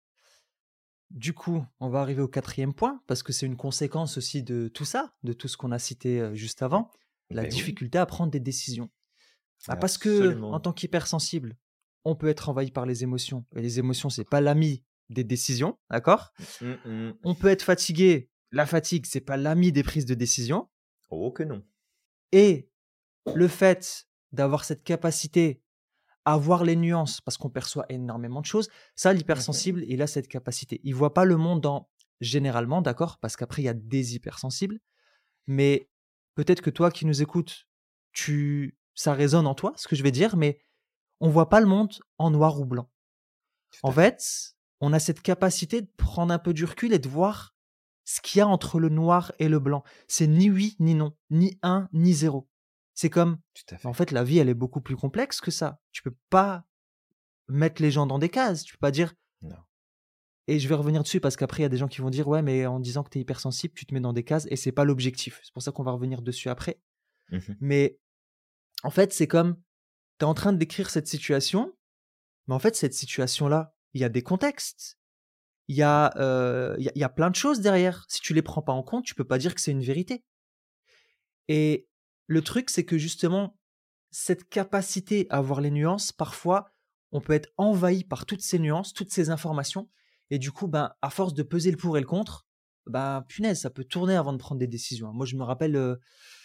Du coup, on va arriver au quatrième point, parce que c'est une conséquence aussi de tout ça, de tout ce qu'on a cité juste avant, la ben difficulté à prendre des décisions. Bah, parce que en tant qu'hypersensible, on peut être envahi par les émotions. Et les émotions, c'est pas l'ami des décisions, d'accord? Mmh, mmh. On peut être fatigué. La fatigue, c'est pas l'ami des prises de décision. Oh que non. Et le fait d'avoir cette capacité à voir les nuances, parce qu'on perçoit énormément de choses, ça, l'hypersensible, il a cette capacité. Il voit pas le monde en généralement, d'accord Parce qu'après, il y a des hypersensibles. Mais peut-être que toi qui nous écoutes, tu, ça résonne en toi, ce que je vais dire, mais on voit pas le monde en noir ou blanc. En fait, on a cette capacité de prendre un peu du recul et de voir ce qu'il y a entre le noir et le blanc. C'est ni oui ni non, ni un ni zéro. C'est comme, en fait, la vie, elle est beaucoup plus complexe que ça. Tu peux pas mettre les gens dans des cases. Tu peux pas dire. Non. Et je vais revenir dessus parce qu'après, il y a des gens qui vont dire, ouais, mais en disant que tu es hypersensible, tu te mets dans des cases et c'est pas l'objectif. C'est pour ça qu'on va revenir dessus après. Mmh mais en fait, c'est comme, tu es en train de décrire cette situation, mais en fait, cette situation-là, il y a des contextes. Il y, a, euh, il, y a, plein de choses derrière. Si tu les prends pas en compte, tu peux pas dire que c'est une vérité. Et le truc, c'est que justement, cette capacité à voir les nuances, parfois, on peut être envahi par toutes ces nuances, toutes ces informations. Et du coup, ben, à force de peser le pour et le contre, ben, punaise, ça peut tourner avant de prendre des décisions. Moi, je me rappelle euh,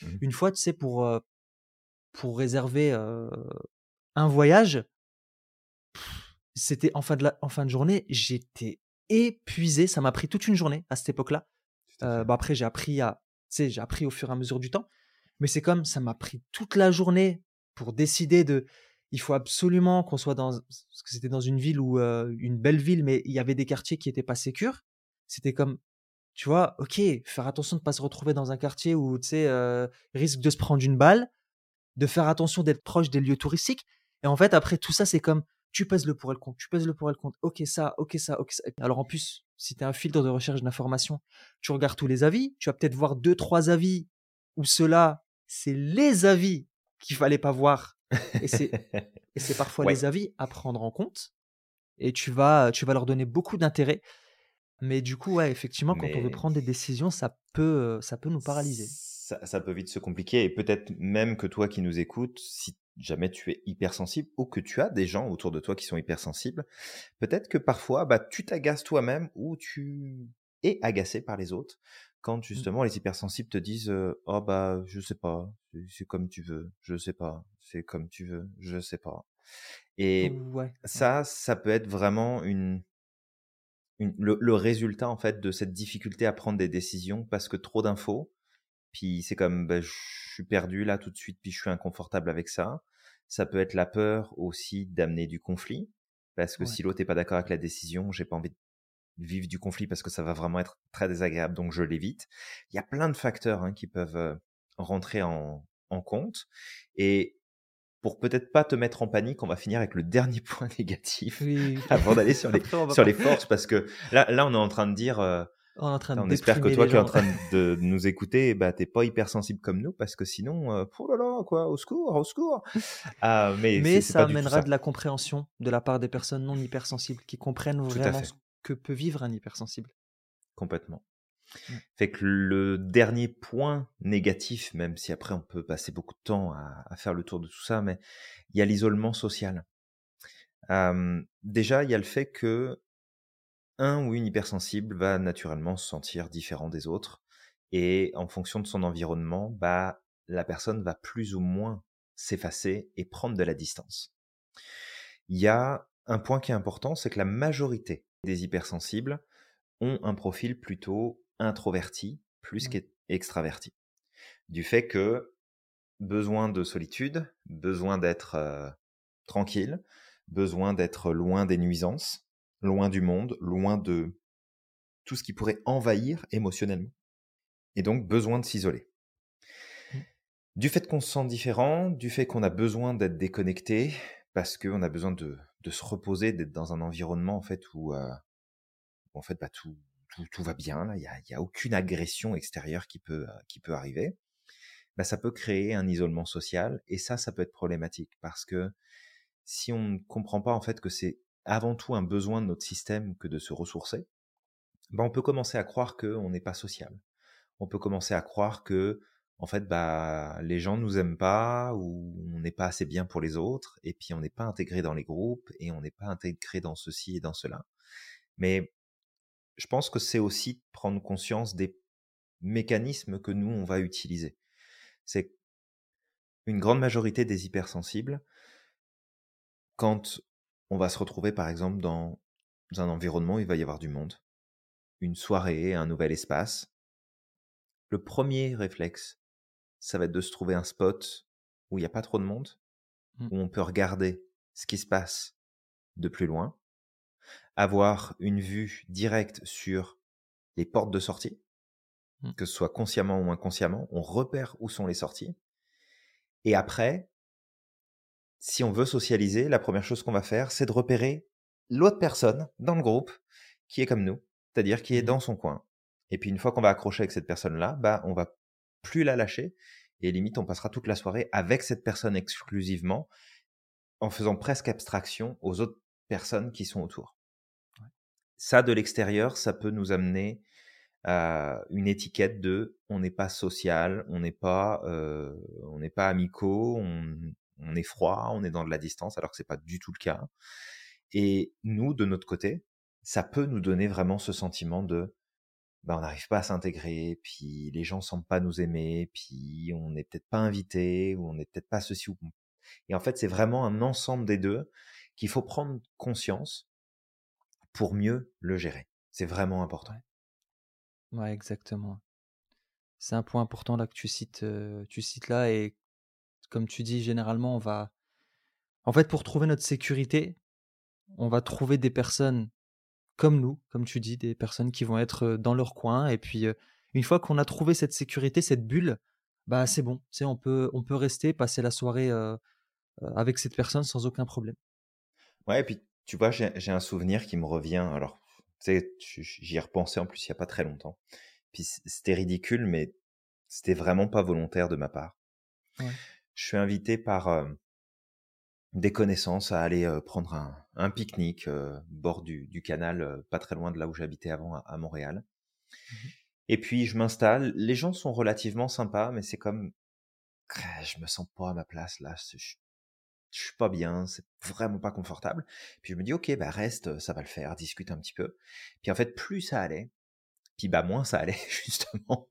mmh une fois, tu sais, pour, euh, pour réserver un voyage, c'était en fin de, en fin de journée, j'étais épuisé. Ça m'a pris toute une journée à cette époque-là. bah après, j'ai appris à, j'ai appris au fur et à mesure du temps. Mais c'est comme ça m'a pris toute la journée pour décider de. Il faut absolument qu'on soit dans. Parce que c'était dans une ville ou une belle ville, mais il y avait des quartiers qui étaient pas sécures. C'était comme, tu vois, ok, faire attention de ne pas se retrouver dans un quartier où, tu sais, risque de se prendre une balle de faire attention d'être proche des lieux touristiques. Et en fait, après tout ça, c'est comme tu pèses le pour et le contre, tu pèses le pour et le contre. Ok, ça, ok, ça, ok, ça. Alors en plus, si tu as un filtre de recherche d'information, tu regardes tous les avis, tu vas peut-être voir deux, trois avis où cela, c'est les avis qu'il fallait pas voir. Et c'est, et c'est parfois les avis à prendre en compte. Et tu vas, tu vas leur donner beaucoup d'intérêt. Mais du coup, ouais, effectivement, quand on veut prendre des décisions, ça peut, ça peut nous paralyser. Ça, ça peut vite se compliquer. Et peut-être même que toi qui nous écoutes, si jamais tu es hypersensible ou que tu as des gens autour de toi qui sont hypersensibles, peut-être que parfois, bah, tu t'agaces toi-même ou tu es agacé par les autres quand mmh. justement les hypersensibles te disent oh bah je sais pas c'est comme tu veux je sais pas c'est comme tu veux je sais pas et ça ça peut être vraiment une, le, résultat en fait de cette difficulté à prendre des décisions parce que trop d'infos puis c'est comme bah, je suis perdu là tout de suite puis je suis inconfortable avec ça ça peut être la peur aussi d'amener du conflit parce que si l'autre n'est pas d'accord avec la décision j'ai pas envie de vivre du conflit parce que ça va vraiment être très désagréable, donc je l'évite. Il y a plein de facteurs hein, qui peuvent euh, rentrer en, compte. Et pour peut-être pas te mettre en panique, on va finir avec le dernier point négatif avant d'aller sur les, sur les forces, parce que là, là, on est en train de dire... Euh, on, est en train de on espère que toi qui es en train de nous écouter, bah, t'es pas hypersensible comme nous, parce que sinon, euh, oh là là, quoi, au secours, au secours. Ah, mais mais ça amènera de la compréhension de la part des personnes non hypersensibles qui comprennent vraiment que peut vivre un hypersensible. Complètement. Mmh. Fait que le dernier point négatif, même si après on peut passer beaucoup de temps à, faire le tour de tout ça, mais il y a l'isolement social. déjà, il y a le fait que un ou une hypersensible va naturellement se sentir différent des autres et en fonction de son environnement, bah la personne va plus ou moins s'effacer et prendre de la distance. Il y a un point qui est important, c'est que la majorité des hypersensibles ont un profil plutôt introverti plus qu'extraverti. Du fait que besoin de solitude, besoin d'être tranquille, besoin d'être loin des nuisances, loin du monde, loin de tout ce qui pourrait envahir émotionnellement. Et donc besoin de s'isoler. Mmh. Du fait qu'on se sent différent, du fait qu'on a besoin d'être déconnecté, parce qu'on a besoin de, de se reposer, d'être dans un environnement en fait où, euh, en fait bah, tout, tout, va bien, là, il n'y a, y a, aucune agression extérieure qui peut, euh, qui peut arriver, bah, ça peut créer un isolement social et ça, ça peut être problématique parce que si on ne comprend pas en fait que c'est avant tout un besoin de notre système que de se ressourcer, bah, on peut commencer à croire qu'on n'est pas social. On peut commencer à croire que en fait, bah, les gens nous aiment pas ou on n'est pas assez bien pour les autres et puis on n'est pas intégré dans les groupes et on n'est pas intégré dans ceci et dans cela. Mais je pense que c'est aussi prendre conscience des mécanismes que nous on va utiliser. C'est une grande majorité des hypersensibles quand on va se retrouver par exemple dans un environnement où il va y avoir du monde, une soirée, un nouvel espace. Le premier réflexe ça va être de se trouver un spot où il n'y a pas trop de monde, mmh. où on peut regarder ce qui se passe de plus loin, avoir une vue directe sur les portes de sortie, mmh. que ce soit consciemment ou inconsciemment, on repère où sont les sorties. Et après, si on veut socialiser, la première chose qu'on va faire, c'est de repérer l'autre personne dans le groupe qui est comme nous, c'est-à-dire qui est mmh. dans son coin. Et puis une fois qu'on va accrocher avec cette personne-là, bah on va plus la lâcher. Et limite, on passera toute la soirée avec cette personne exclusivement, en faisant presque abstraction aux autres personnes qui sont autour. Ça, de l'extérieur, ça peut nous amener à une étiquette de on n'est pas social, on n'est pas, euh, on n'est pas amicaux, on, on, est froid, on est dans de la distance, alors que c'est pas du tout le cas. Et nous, de notre côté, ça peut nous donner vraiment ce sentiment de bah, on n'arrive pas à s'intégrer, puis les gens semblent pas nous aimer, puis on n'est peut-être pas invité, ou on n'est peut-être pas ceci et en fait c'est vraiment un ensemble des deux qu'il faut prendre conscience pour mieux le gérer. C'est vraiment important. Ouais, exactement. C'est un point important là que tu cites, tu cites là et comme tu dis, généralement on va, en fait, pour trouver notre sécurité, on va trouver des personnes comme nous, comme tu dis, des personnes qui vont être dans leur coin. Et puis, une fois qu'on a trouvé cette sécurité, cette bulle, bah c'est bon. Tu on peut, on peut rester, passer la soirée avec cette personne sans aucun problème. Ouais, et puis tu vois, j'ai un souvenir qui me revient. Alors, tu sais, j'y ai repensé en plus il n'y a pas très longtemps. Puis c'était ridicule, mais C'était vraiment pas volontaire de ma part. Je suis invité par des connaissances à aller prendre un, pique-nique bord du, canal, pas très loin de là où j'habitais avant à, Montréal. Mmh Et puis je m'installe. Les gens sont relativement sympas, mais c'est comme je me sens pas à ma place là. Je, je suis pas bien, c'est vraiment pas confortable. Puis je me dis ok, bah reste, ça va le faire, discute un petit peu. Puis en fait, plus ça allait, puis bah moins ça allait justement.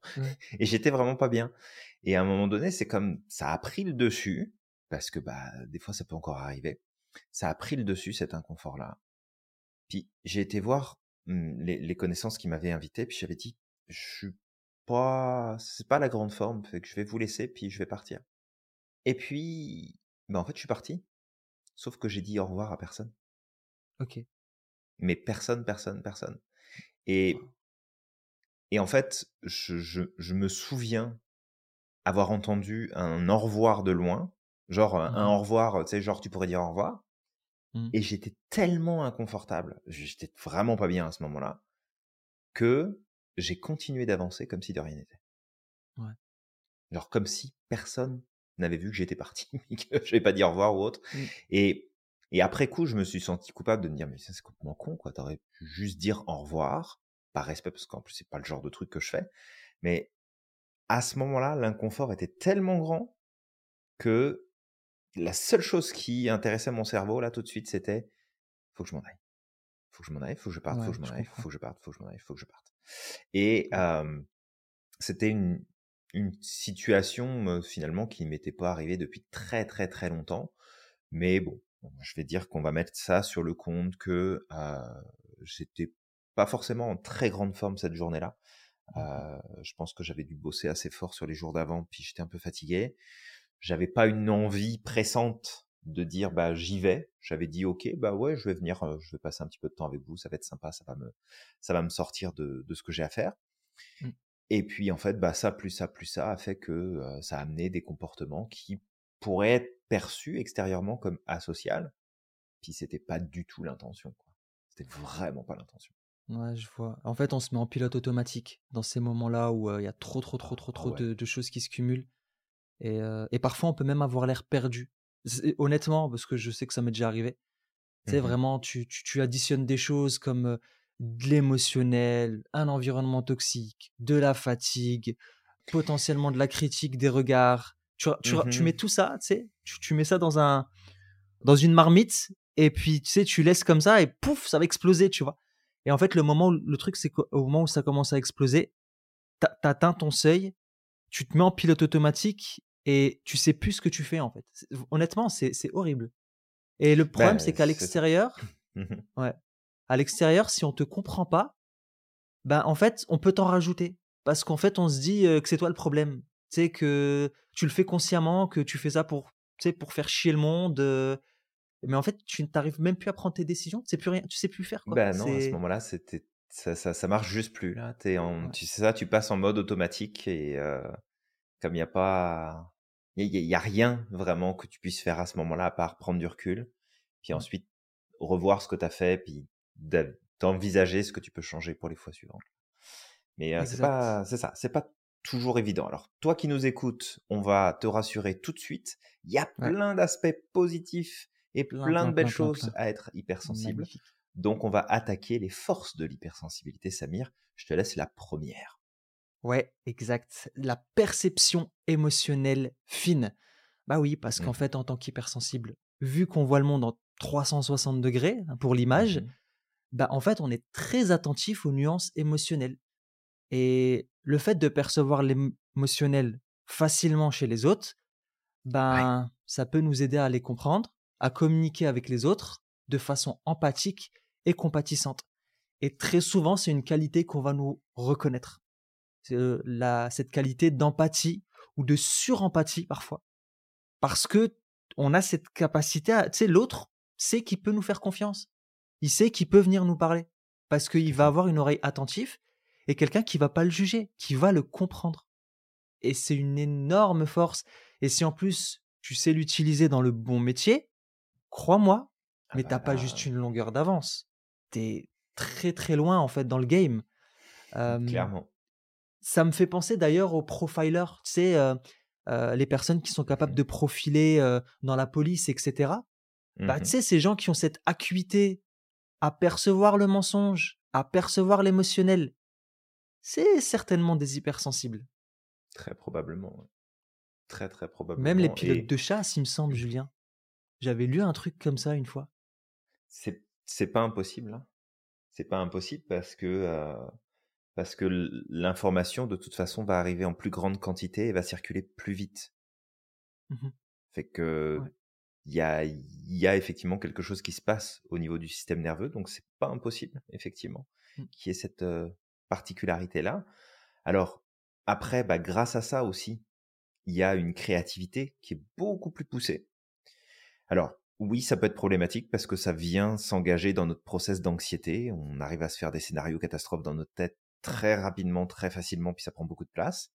Et j'étais vraiment pas bien. Et à un moment donné, c'est comme ça a pris le dessus parce que bah des fois ça peut encore arriver. Ça a pris le dessus cet inconfort-là. Puis j'ai été voir mmh, les, connaissances qui m'avaient invité, puis j'avais dit je suis pas, c'est pas la grande forme, fait que je vais vous laisser, puis je vais partir. Et puis, bah en fait je suis parti. Sauf que j'ai dit au revoir à personne. Ok. Mais personne, personne, personne. Et et en fait, je, je, je, me souviens avoir entendu un au revoir de loin, genre un mmh au revoir, tu sais, genre tu pourrais dire au revoir. Mmh. Et j'étais tellement inconfortable, j'étais vraiment pas bien à ce moment-là, que j'ai continué d'avancer comme si de rien n'était. Ouais. Genre comme si personne n'avait vu que j'étais parti, que je vais pas dire au revoir ou autre. Mmh. Et, et après coup, je me suis senti coupable de me dire, mais c'est complètement con, quoi. T'aurais pu juste dire au revoir, par respect, parce qu'en plus, c'est pas le genre de truc que je fais. Mais à ce moment-là, l'inconfort était tellement grand que la seule chose qui intéressait mon cerveau, là, tout de suite, c'était faut que je m'en aille. Faut que je m'en aille, faut que je parte, faut que je m'en aille, faut que je parte, faut que je m'en aille, faut que je parte. Et c'était une, une situation, finalement, qui ne m'était pas arrivée depuis très, très, très longtemps. Mais bon, je vais dire qu'on va mettre ça sur le compte que j'étais pas forcément en très grande forme cette journée-là. Euh, je pense que j'avais dû bosser assez fort sur les jours d'avant, puis j'étais un peu fatigué. J'avais pas une envie pressante de dire bah j'y vais. J'avais dit ok bah ouais je vais venir, euh, je vais passer un petit peu de temps avec vous, ça va être sympa, ça va me ça va me sortir de, de ce que j'ai à faire. Mmh. Et puis en fait bah ça plus ça plus ça a fait que euh, ça a amené des comportements qui pourraient être perçus extérieurement comme asocial, puis c'était pas du tout l'intention. C'était vraiment pas l'intention. Ouais, je vois. En fait, on se met en pilote automatique dans ces moments-là où il y a trop, trop, trop, trop, trop de, choses qui se cumulent. Et, et, parfois, on peut même avoir l'air perdu. Honnêtement, parce que je sais que ça m'est déjà arrivé. Tu sais, mmh vraiment, tu, tu, additionnes des choses comme de l'émotionnel, un environnement toxique, de la fatigue, potentiellement de la critique des regards. Tu, tu, tu mets mmh tout ça, tu sais, tu, tu mets ça dans, un, dans une marmite et puis, tu sais, tu laisses comme ça et pouf, ça va exploser, tu vois. Et en fait, le moment, le truc, c'est qu'au moment où ça commence à exploser, t'atteins ton seuil, tu te mets en pilote automatique et tu sais plus ce que tu fais en fait. Honnêtement, c'est horrible. Et le problème, c'est qu'à l'extérieur, ouais, à l'extérieur, si on te comprend pas, ben en fait, on peut t'en rajouter parce qu'en fait, on se dit que c'est toi le problème. Tu sais que tu le fais consciemment, que tu fais ça pour, tu sais, pour faire chier le monde mais en fait, tu n'arrives même plus à prendre tes décisions. Tu sais plus rien, tu sais plus faire quoi. Ben non, à ce moment-là, c'était ça, ça, ça, marche juste plus là. Es en, Tu sais ça, tu passes en mode automatique et euh, comme il n'y a pas, il y, a rien vraiment que tu puisses faire à ce moment-là à part prendre du recul, puis ensuite revoir ce que tu as fait, puis d'envisager ce que tu peux changer pour les fois suivantes. Mais euh, c'est pas, c'est ça, c'est pas toujours évident. Alors toi qui nous écoutes, on va te rassurer tout de suite. Il y a plein d'aspects positifs et plein, de belles choses à être hypersensible. Donc on va attaquer les forces de l'hypersensibilité. Samir, je te laisse la première. Ouais, exact. La perception émotionnelle fine. Bah oui, parce qu'en mmh. fait, en tant qu'hypersensible, vu qu'on voit le monde en 360 degrés hein, pour l'image, mmh bah en fait, on est très attentif aux nuances émotionnelles. Et le fait de percevoir l'émotionnel facilement chez les autres, ben, ça peut nous aider à les comprendre à communiquer avec les autres de façon empathique et compatissante. Et très souvent, c'est une qualité qu'on va nous reconnaître. C'est la, cette qualité d'empathie ou de surempathie parfois. Parce que on a cette capacité à, tu sais, l'autre sait qu'il peut nous faire confiance. Il sait qu'il peut venir nous parler. Parce qu'il va avoir une oreille attentive et quelqu'un qui va pas le juger, qui va le comprendre. Et c'est une énorme force. Et si en plus tu sais l'utiliser dans le bon métier, crois-moi, ah mais t'as pas juste une longueur d'avance. T'es très très loin en fait dans le game. Clairement. Ça me fait penser d'ailleurs aux profilers, tu sais, euh, euh, les personnes qui sont capables de profiler euh, dans la police, etc. Bah, tu Mmh sais, ces gens qui ont cette acuité à percevoir le mensonge, à percevoir l'émotionnel, c'est certainement des hypersensibles. Très probablement. Très, très Même les probablement. pilotes Et de chasse, il me semble, Julien. J'avais lu un truc comme ça une fois. c'est c'est pas impossible. hein. C'est pas impossible parce que, euh, parce que l'information, de toute façon, va arriver en plus grande quantité et va circuler plus vite. Mhm. Fait que Ouais. il y a, il y a effectivement quelque chose qui se passe au niveau du système nerveux, donc c'est pas impossible, effectivement, Mm. qu'il y ait cette euh, particularité-là. Alors, après, bah, grâce à ça aussi, il y a une créativité qui est beaucoup plus poussée. Alors, oui, ça peut être problématique parce que ça vient s'engager dans notre process d'anxiété. On arrive à se faire des scénarios catastrophes dans notre tête très rapidement, très facilement, puis ça prend beaucoup de place.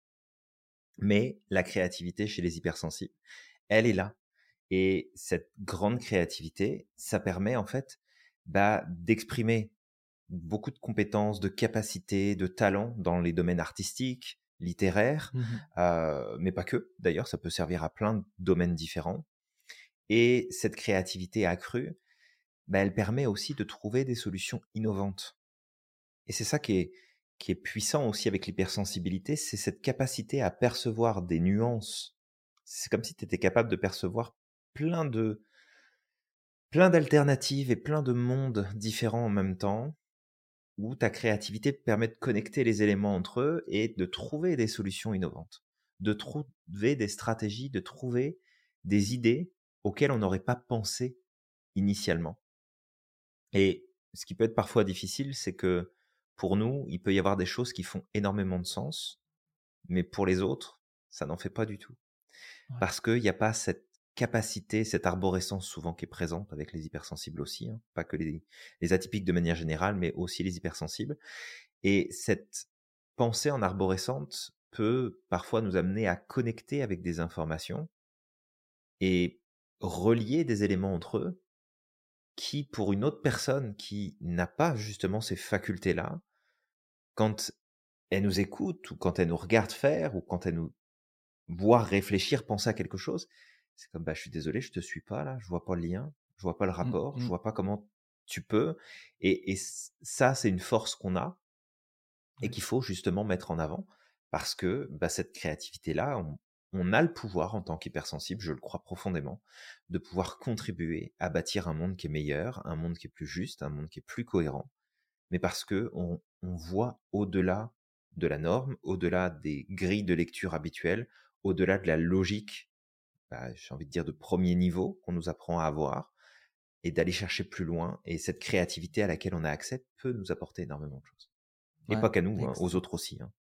Mais la créativité chez les hypersensibles, elle est là. Et cette grande créativité, ça permet en fait bah, d'exprimer beaucoup de compétences, de capacités, de talents dans les domaines artistiques, littéraires, Mhm. euh, mais pas que. D'ailleurs, ça peut servir à plein de domaines différents. Et cette créativité accrue, bah, elle permet aussi de trouver des solutions innovantes. Et c'est ça qui est, qui est puissant aussi avec l'hypersensibilité, c'est cette capacité à percevoir des nuances. C'est comme si tu étais capable de percevoir plein de plein d'alternatives et plein de mondes différents en même temps, où ta créativité permet de connecter les éléments entre eux et de trouver des solutions innovantes, de trouver des stratégies, de trouver des idées auxquelles on n'aurait pas pensé initialement. Et ce qui peut être parfois difficile, c'est que pour nous, il peut y avoir des choses qui font énormément de sens, mais pour les autres, ça n'en fait pas du tout. Ouais. Parce qu'il n'y a pas cette capacité, cette arborescence souvent qui est présente avec les hypersensibles aussi, hein, pas que les, les atypiques de manière générale, mais aussi les hypersensibles. Et cette pensée en arborescente peut parfois nous amener à connecter avec des informations et relier des éléments entre eux qui, pour une autre personne qui n'a pas justement ces facultés-là, quand elle nous écoute ou quand elle nous regarde faire ou quand elle nous voit réfléchir, penser à quelque chose, c'est comme bah je suis désolé, je te suis pas là, je vois pas le lien, je vois pas le Mm, rapport, je mm. vois pas comment tu peux. Et, et ça, c'est une force qu'on a et qu'il faut justement mettre en avant parce que bah, cette créativité-là, on, on a le pouvoir en tant qu'hypersensible, je le crois profondément, de pouvoir contribuer à bâtir un monde qui est meilleur, un monde qui est plus juste, un monde qui est plus cohérent, mais parce que on, on voit au-delà de la norme, au-delà des grilles de lecture habituelles, au-delà de la logique, bah, j'ai envie de dire de premier niveau qu'on nous apprend à avoir, et d'aller chercher plus loin. Et cette créativité à laquelle on a accès peut nous apporter énormément de choses. Et Ouais, pas qu'à nous, hein, aux autres aussi. hein.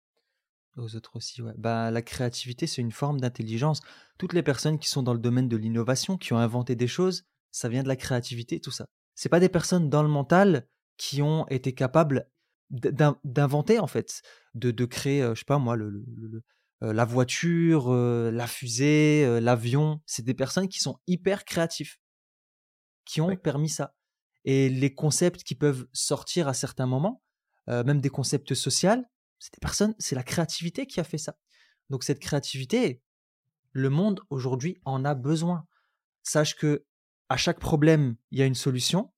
Aux autres aussi, ouais. Bah, la créativité, c'est une forme d'intelligence. Toutes les personnes qui sont dans le domaine de l'innovation, qui ont inventé des choses, ça vient de la créativité, tout ça. C'est pas des personnes dans le mental qui ont été capables d'inventer, en fait, de, de créer, euh, je sais pas moi, le, le- le- euh, la voiture, euh, la fusée, euh, l'avion. C'est des personnes qui sont hyper créatifs, qui ont Ouais. permis ça. Et les concepts qui peuvent sortir à certains moments, même des concepts sociaux, c'est des personnes, c'est la créativité qui a fait ça. Donc cette créativité, le monde aujourd'hui en a besoin. Sache que à chaque problème, il y a une solution,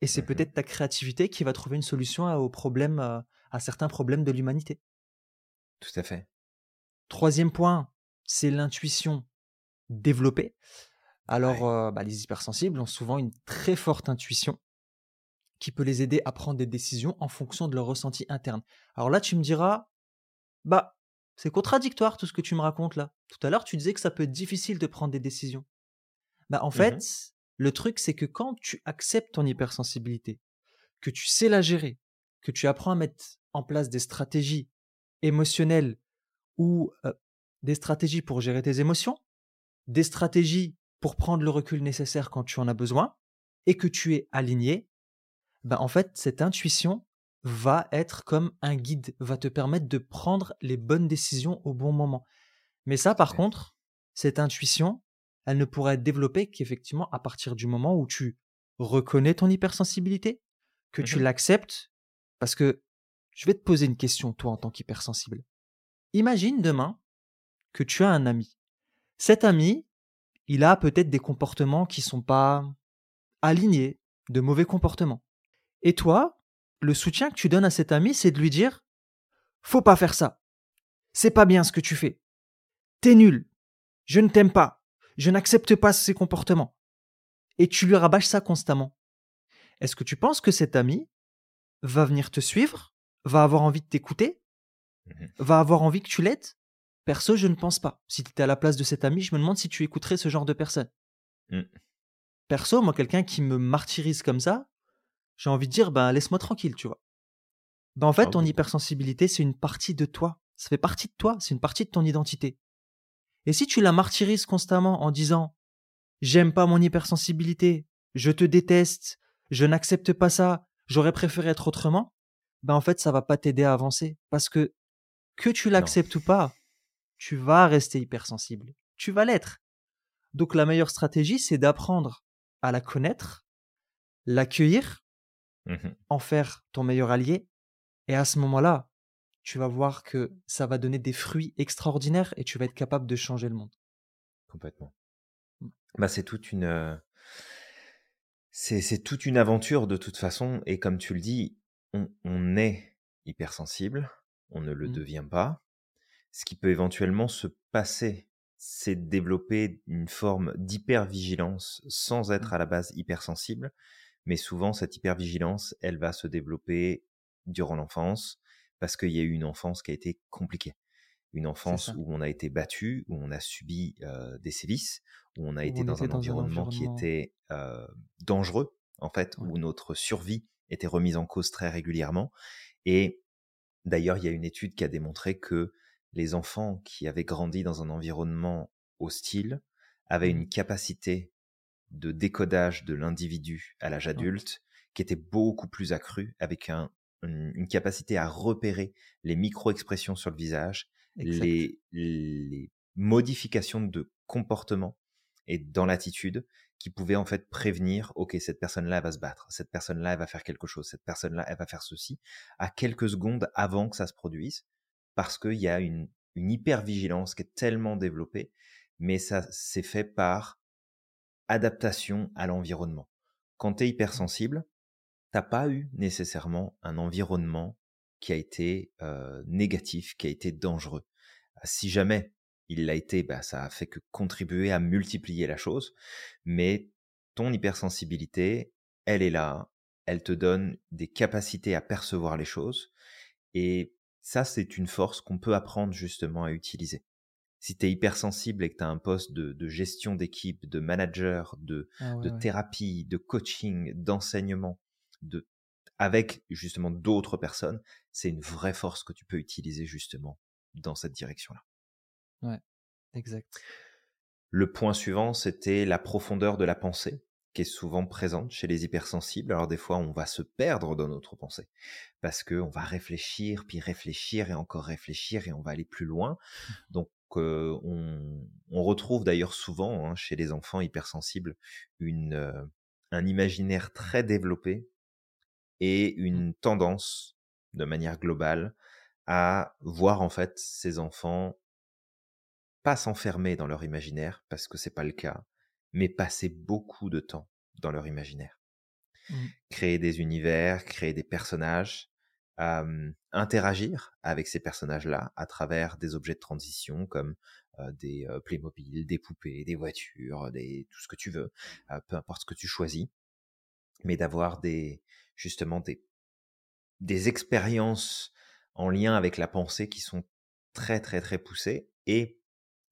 et c'est Mhm. peut-être ta créativité qui va trouver une solution à- aux problèmes, à, à certains problèmes de l'humanité. Tout à fait. Troisième point, c'est l'intuition développée. Alors, Ouais. euh, bah, les hypersensibles ont souvent une très forte intuition qui peut les aider à prendre des décisions en fonction de leur ressenti interne. Alors là, tu me diras, bah, c'est contradictoire tout ce que tu me racontes là. Tout à l'heure, tu disais que ça peut être difficile de prendre des décisions. Bah, en Mhm. fait, le truc, c'est que quand tu acceptes ton hypersensibilité, que tu sais la gérer, que tu apprends à mettre en place des stratégies émotionnelles ou euh, des stratégies pour gérer tes émotions, des stratégies pour prendre le recul nécessaire quand tu en as besoin, et que tu es aligné, ben en fait, cette intuition va être comme un guide, va te permettre de prendre les bonnes décisions au bon moment. Mais ça, par contre, cette intuition, elle ne pourra être développée qu'effectivement à partir du moment où tu reconnais ton hypersensibilité, que tu Mhm. l'acceptes, parce que je vais te poser une question, toi, en tant qu'hypersensible. imagine demain que tu as un ami. Cet ami, il a peut-être des comportements qui sont pas alignés, de mauvais comportements. Et toi, le soutien que tu donnes à cet ami, c'est de lui dire Faut pas faire ça. C'est pas bien ce que tu fais. T'es nul. Je ne t'aime pas. Je n'accepte pas ces comportements. Et tu lui rabâches ça constamment. Est-ce que tu penses que cet ami va venir te suivre, va avoir envie de t'écouter, mmh va avoir envie que tu l'aides? Perso, je ne pense pas. Si tu étais à la place de cet ami, je me demande si tu écouterais ce genre de personne. Mmh. Perso, moi, quelqu'un qui me martyrise comme ça, j'ai envie de dire, ben, laisse-moi tranquille, tu vois. Ben, en fait, ah ton hypersensibilité, c'est une partie de toi. Ça fait partie de toi, c'est une partie de ton identité. Et si tu la martyrises constamment en disant, j'aime pas mon hypersensibilité, je te déteste, je n'accepte pas ça, j'aurais préféré être autrement, ben en fait, ça va pas t'aider à avancer. Parce que, que tu l'acceptes ou pas, tu vas rester hypersensible. Tu vas l'être. Donc la meilleure stratégie, c'est d'apprendre à la connaître, l'accueillir, mmh en faire ton meilleur allié. Et à ce moment-là, tu vas voir que ça va donner des fruits extraordinaires et tu vas être capable de changer le monde. Complètement. Mmh. Bah, c'est toute une, euh, c'est toute une aventure de toute façon, et comme tu le dis, on, est hypersensible, on ne le mmh. devient pas. Ce qui peut éventuellement se passer, c'est de développer une forme d'hypervigilance sans être à la base hypersensible, mais souvent cette hypervigilance, elle va se développer durant l'enfance, parce qu'il y a eu une enfance qui a été compliquée une enfance où on a été battu, où on a subi des sévices, où on a été dans, un, environnement qui était dangereux, en fait, où notre survie était remise en cause très régulièrement. Et d'ailleurs, il y a une étude qui a démontré que les enfants qui avaient grandi dans un environnement hostile avaient une mmh. capacité de décodage de l'individu à l'âge adulte qui était beaucoup plus accrue, avec une capacité à repérer les micro-expressions sur le visage, les, les, modifications de comportement et dans l'attitude qui pouvaient en fait prévenir, ok, cette personne-là va se battre, cette personne-là elle va faire quelque chose, cette personne-là elle va faire ceci, à quelques secondes avant que ça se produise, parce qu'il y a une, une hyper-vigilance qui est tellement développée, mais ça s'est fait par adaptation à l'environnement. Quand tu es hypersensible, t'as pas eu nécessairement un environnement qui a été négatif, qui a été dangereux. Si jamais il l'a été, bah, ça a fait que contribuer à multiplier la chose. Mais ton hypersensibilité, elle est là, elle te donne des capacités à percevoir les choses. Et ça, c'est une force qu'on peut apprendre justement à utiliser. Si tu es hypersensible et que tu as un poste de, gestion d'équipe, de manager, de, ah de thérapie, de coaching, d'enseignement, de avec justement d'autres personnes, c'est une vraie force que tu peux utiliser justement dans cette direction-là. Ouais, exact. Le point suivant, c'était la profondeur de la pensée, qui est souvent présente chez les hypersensibles. Alors des fois, on va se perdre dans notre pensée, parce qu'on va réfléchir, puis réfléchir et encore réfléchir, et on va aller plus loin. Mmh. Donc euh, on, retrouve d'ailleurs souvent hein, chez les enfants hypersensibles une, euh, un imaginaire très développé et mmh. une tendance, de manière globale, à voir en fait ces enfants pas s'enfermer dans leur imaginaire, parce que c'est pas le cas, mais passer beaucoup de temps dans leur imaginaire. Mmh. Créer des univers, créer des personnages, interagir avec ces personnages-là à travers des objets de transition comme des Playmobil, des poupées, des voitures, des tout ce que tu veux, peu importe ce que tu choisis, mais d'avoir des justement des, des expériences en lien avec la pensée qui sont très très très poussées. Et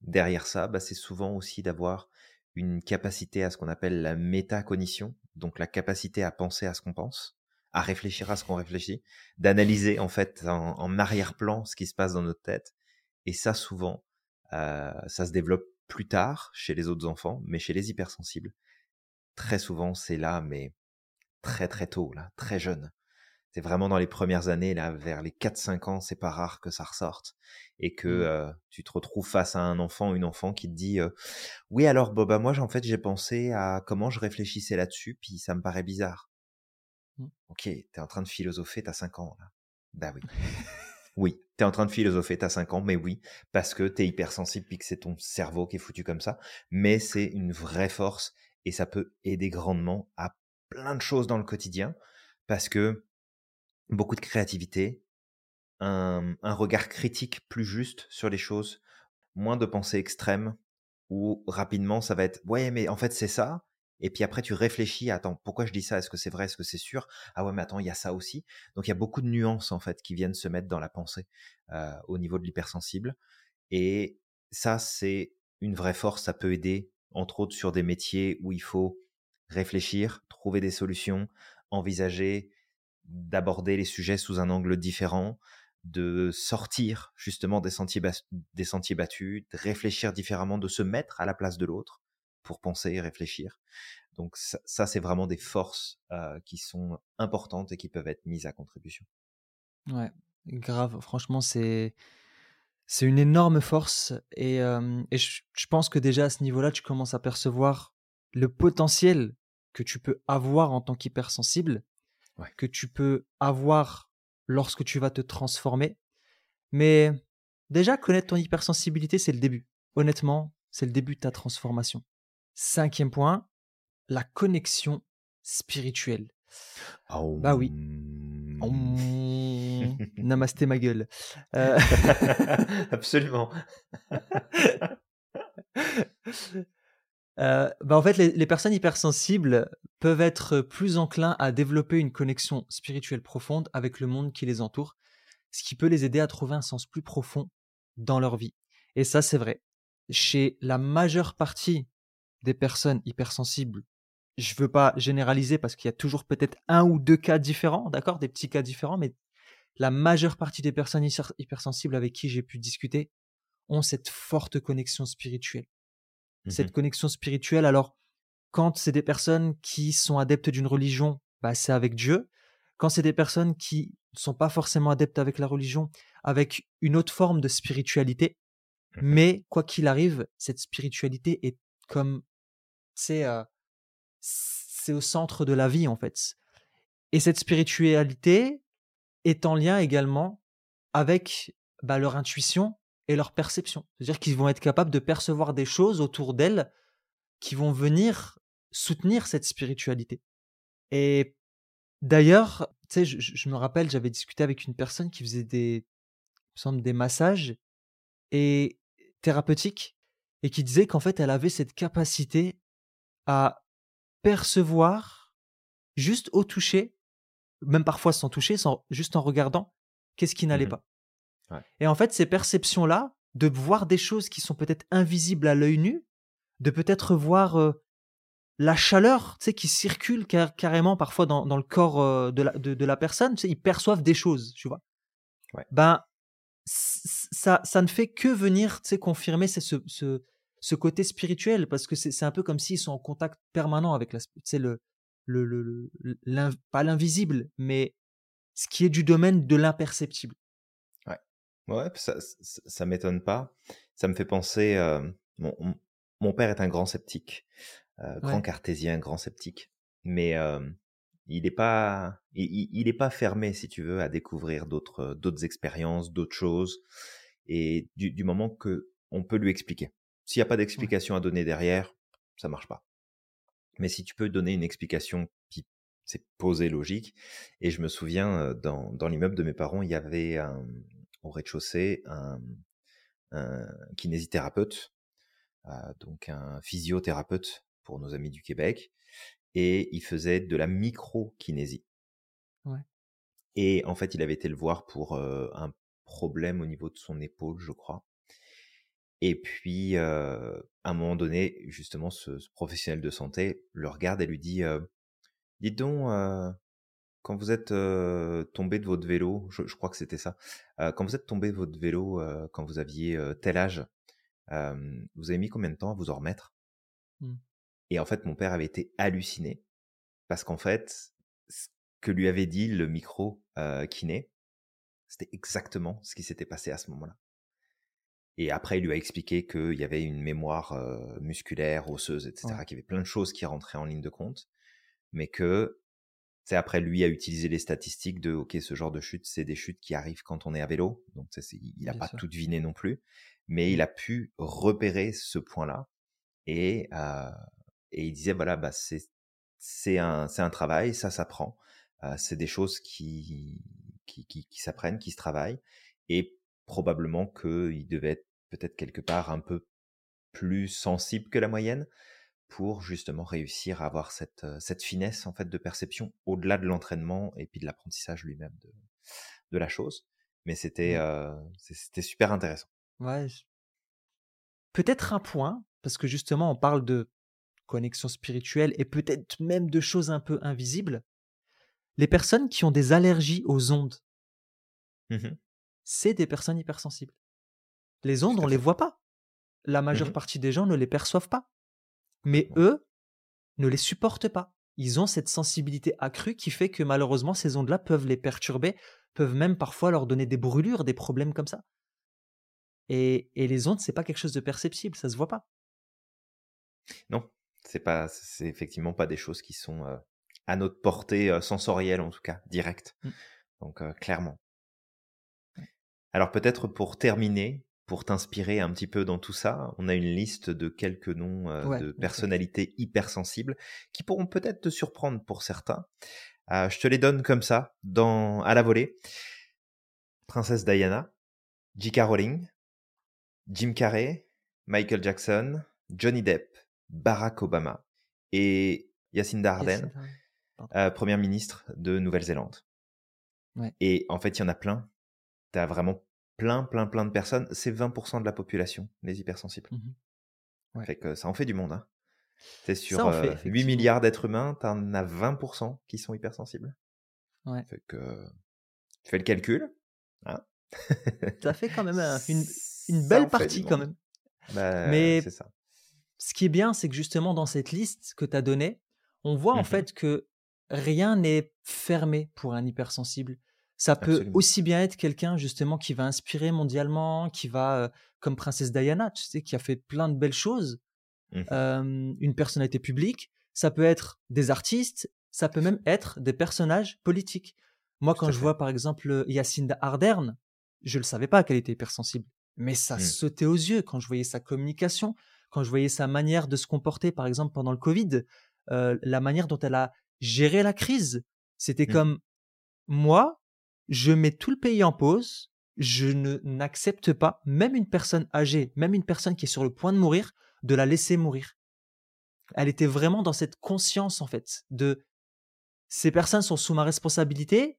derrière ça, bah, c'est souvent aussi d'avoir une capacité à ce qu'on appelle la métacognition, donc la capacité à penser à ce qu'on pense, à réfléchir à ce qu'on réfléchit, d'analyser en fait en, arrière-plan ce qui se passe dans notre tête. Et ça, souvent, euh, ça se développe plus tard chez les autres enfants, mais chez les hypersensibles, très souvent, c'est là, mais très très tôt, là, très jeune. C'est vraiment dans les premières années, là, vers les 4-5 ans, c'est pas rare que ça ressorte et que mmh. euh, tu te retrouves face à un enfant, une enfant qui te dit euh, oui alors Boba, moi en fait j'ai pensé à comment je réfléchissais là-dessus, puis ça me paraît bizarre. Mmh. Ok, t'es en train de philosopher, t'as 5 ans là. Bah oui. Oui, tu es en train de philosopher, tu as 5 ans, mais oui, parce que tu es hypersensible puis que c'est ton cerveau qui est foutu comme ça. Mais c'est une vraie force et ça peut aider grandement à plein de choses dans le quotidien parce que beaucoup de créativité, un, un regard critique plus juste sur les choses, moins de pensées extrêmes où rapidement ça va être ouais mais en fait c'est ça et puis après tu réfléchis attends pourquoi je dis ça? Est-ce que c'est vrai? Est-ce que c'est sûr? Ah ouais mais attends il y a ça aussi. Donc il y a beaucoup de nuances en fait qui viennent se mettre dans la pensée euh, au niveau de l'hypersensible et ça c'est une vraie force. Ça peut aider entre autres sur des métiers où il faut réfléchir trouver des solutions envisager d'aborder les sujets sous un angle différent de sortir justement des sentiers, des sentiers battus, de réfléchir différemment, de se mettre à la place de l'autre pour penser et réfléchir. Donc ça, c'est vraiment des forces euh, qui sont importantes et qui peuvent être mises à contribution. Ouais, grave. Franchement, c'est c'est une énorme force et, euh, et je, pense que déjà à ce niveau-là, tu commences à percevoir le potentiel que tu peux avoir en tant qu'hypersensible, que tu peux avoir lorsque tu vas te transformer. Mais déjà, connaître ton hypersensibilité, c'est le début. Honnêtement, c'est le début de ta transformation. Cinquième point, la connexion spirituelle. Bah oui. Namasté ma gueule. Euh, Absolument. Euh, bah en fait, les, personnes hypersensibles peuvent être plus enclins à développer une connexion spirituelle profonde avec le monde qui les entoure, ce qui peut les aider à trouver un sens plus profond dans leur vie. Et ça, c'est vrai. Chez la majeure partie des personnes hypersensibles, je ne veux pas généraliser parce qu'il y a toujours peut-être un ou deux cas différents, d'accord, des petits cas différents, mais la majeure partie des personnes hypersensibles avec qui j'ai pu discuter ont cette forte connexion spirituelle cette mmh connexion spirituelle. Alors, quand c'est des personnes qui sont adeptes d'une religion, bah, c'est avec Dieu. Quand c'est des personnes qui ne sont pas forcément adeptes avec la religion, avec une autre forme de spiritualité. Mmh Mais quoi qu'il arrive, cette spiritualité est comme, c'est euh, c'est au centre de la vie en fait. Et cette spiritualité est en lien également avec bah, leur intuition et leur perception. C'est-à-dire qu'ils vont être capables de percevoir des choses autour d'elles qui vont venir soutenir cette spiritualité. Et d'ailleurs, tu sais, je, me rappelle, j'avais discuté avec une personne qui faisait des, des massages et thérapeutiques et qui disait qu'en fait, elle avait cette capacité à percevoir juste au toucher, même parfois sans toucher, sans, juste en regardant, qu'est-ce qui n'allait mmh pas. Et en fait, ces perceptions-là, de voir des choses qui sont peut-être invisibles à l'œil nu, de peut-être voir la chaleur, tu sais, qui circule carrément parfois dans, le corps de, la, de, la personne, tu sais, ils perçoivent des choses, tu vois. Ben, ça, ça ne fait que venir, confirmer ce, ce, ce côté spirituel, parce que c'est un peu comme s'ils sont en contact permanent avec la, le, le, le, pas l'invisible, mais ce qui est du domaine de l'imperceptible. Ouais, ça, ça, m'étonne pas. Ça me fait penser. Euh, mon, mon, père est un grand sceptique, euh, grand cartésien, grand sceptique, mais euh, il n'est pas, il, il est pas fermé, si tu veux, à découvrir d'autres, d'autres expériences, d'autres choses, et du, du moment que on peut lui expliquer. S'il n'y a pas d'explication à donner derrière, ça marche pas. Mais si tu peux donner une explication qui c'est posée logique, et je me souviens dans, dans l'immeuble de mes parents, il y avait un, au rez-de-chaussée un, kinésithérapeute, euh, donc un physiothérapeute pour nos amis du Québec, et il faisait de la micro-kinésie. Et en fait, il avait été le voir pour euh, un problème au niveau de son épaule, je crois. Et puis, euh, à un moment donné, justement, ce, professionnel de santé le regarde et lui dit Dites donc, quand vous êtes tombé de votre vélo, je, crois que c'était ça, quand vous êtes tombé de votre vélo quand vous aviez tel âge, vous avez mis combien de temps à vous en remettre? Mmh. Et en fait, mon père avait été halluciné parce qu'en fait, ce que lui avait dit le micro kiné, c'était exactement ce qui s'était passé à ce moment-là. Et après, il lui a expliqué qu'il y avait une mémoire musculaire, osseuse, etc., qu'il y avait plein de choses qui rentraient en ligne de compte, mais que c'est après lui a utilisé les statistiques de ok ce genre de chute c'est des chutes qui arrivent quand on est à vélo donc ça, il n'a pas tout deviné non plus mais il mmh. a pu repérer ce point là et euh, et il disait voilà bah c'est c'est un c'est un travail ça s'apprend euh, c'est des choses qui qui, qui, qui s'apprennent qui se travaillent et probablement qu'il devait être peut-être quelque part un peu plus sensible que la moyenne pour justement réussir à avoir cette, cette finesse en fait de perception au-delà de l'entraînement et puis de l'apprentissage lui-même de, de la chose. Mais c'était mmh. c'était super intéressant. Ouais. Peut-être un point, parce que justement on parle de connexion spirituelle et peut-être même de choses un peu invisibles. Les personnes qui ont des allergies aux ondes, mmh c'est des personnes hypersensibles. Les ondes, on les voit pas. La majeure mmh partie des gens ne les perçoivent pas. Mais eux ne les supportent pas. Ils ont cette sensibilité accrue qui fait que malheureusement ces ondes-là peuvent les perturber, peuvent même parfois leur donner des brûlures, des problèmes comme ça. Et, les ondes, c'est pas quelque chose de perceptible, ça se voit pas. Non, c'est pas, c'est effectivement pas des choses qui sont euh, à notre portée euh, sensorielle en tout cas, directe. Mmh. Donc euh, clairement. Alors peut-être pour terminer, pour t'inspirer un petit peu dans tout ça, on a une liste de quelques noms de personnalités hypersensibles qui pourront peut-être te surprendre pour certains. Euh, je te les donne comme ça, dans, à la volée. Princesse Diana, J.K. Rowling, Jim Carrey, Michael Jackson, Johnny Depp, Barack Obama et Jacinda Ardern, euh, première ministre de Nouvelle-Zélande. Et en fait, il y en a plein. Tu as vraiment plein, plein, plein de personnes. C'est 20% de la population, les hypersensibles. Fait que ça en fait du monde. Hein. C'est sur 8 milliards d'êtres humains, tu en as 20% qui sont hypersensibles. Ouais. Fait que tu fais le calcul. Hein ça fait quand même une, une, belle partie quand même. Bah, Mais ça. Ce qui est bien, c'est que justement dans cette liste que tu as donnée, on voit en mmh fait que rien n'est fermé pour un hypersensible. Ça peut aussi bien être quelqu'un justement qui va inspirer mondialement, qui va, comme Princesse Diana, tu sais, qui a fait plein de belles choses, mmh une personnalité publique. Ça peut être des artistes, ça peut même être des personnages politiques. Moi, quand je vois par exemple Yacinda Ardern, je ne le savais pas qu'elle était hypersensible, mais ça mmh. sautait aux yeux quand je voyais sa communication, quand je voyais sa manière de se comporter, par exemple pendant le Covid, la manière dont elle a géré la crise. C'était mmh. comme moi, je mets tout le pays en pause, je ne n'accepte pas, même une personne âgée, même une personne qui est sur le point de mourir, de la laisser mourir. Elle était vraiment dans cette conscience, en fait, de ces personnes sont sous ma responsabilité,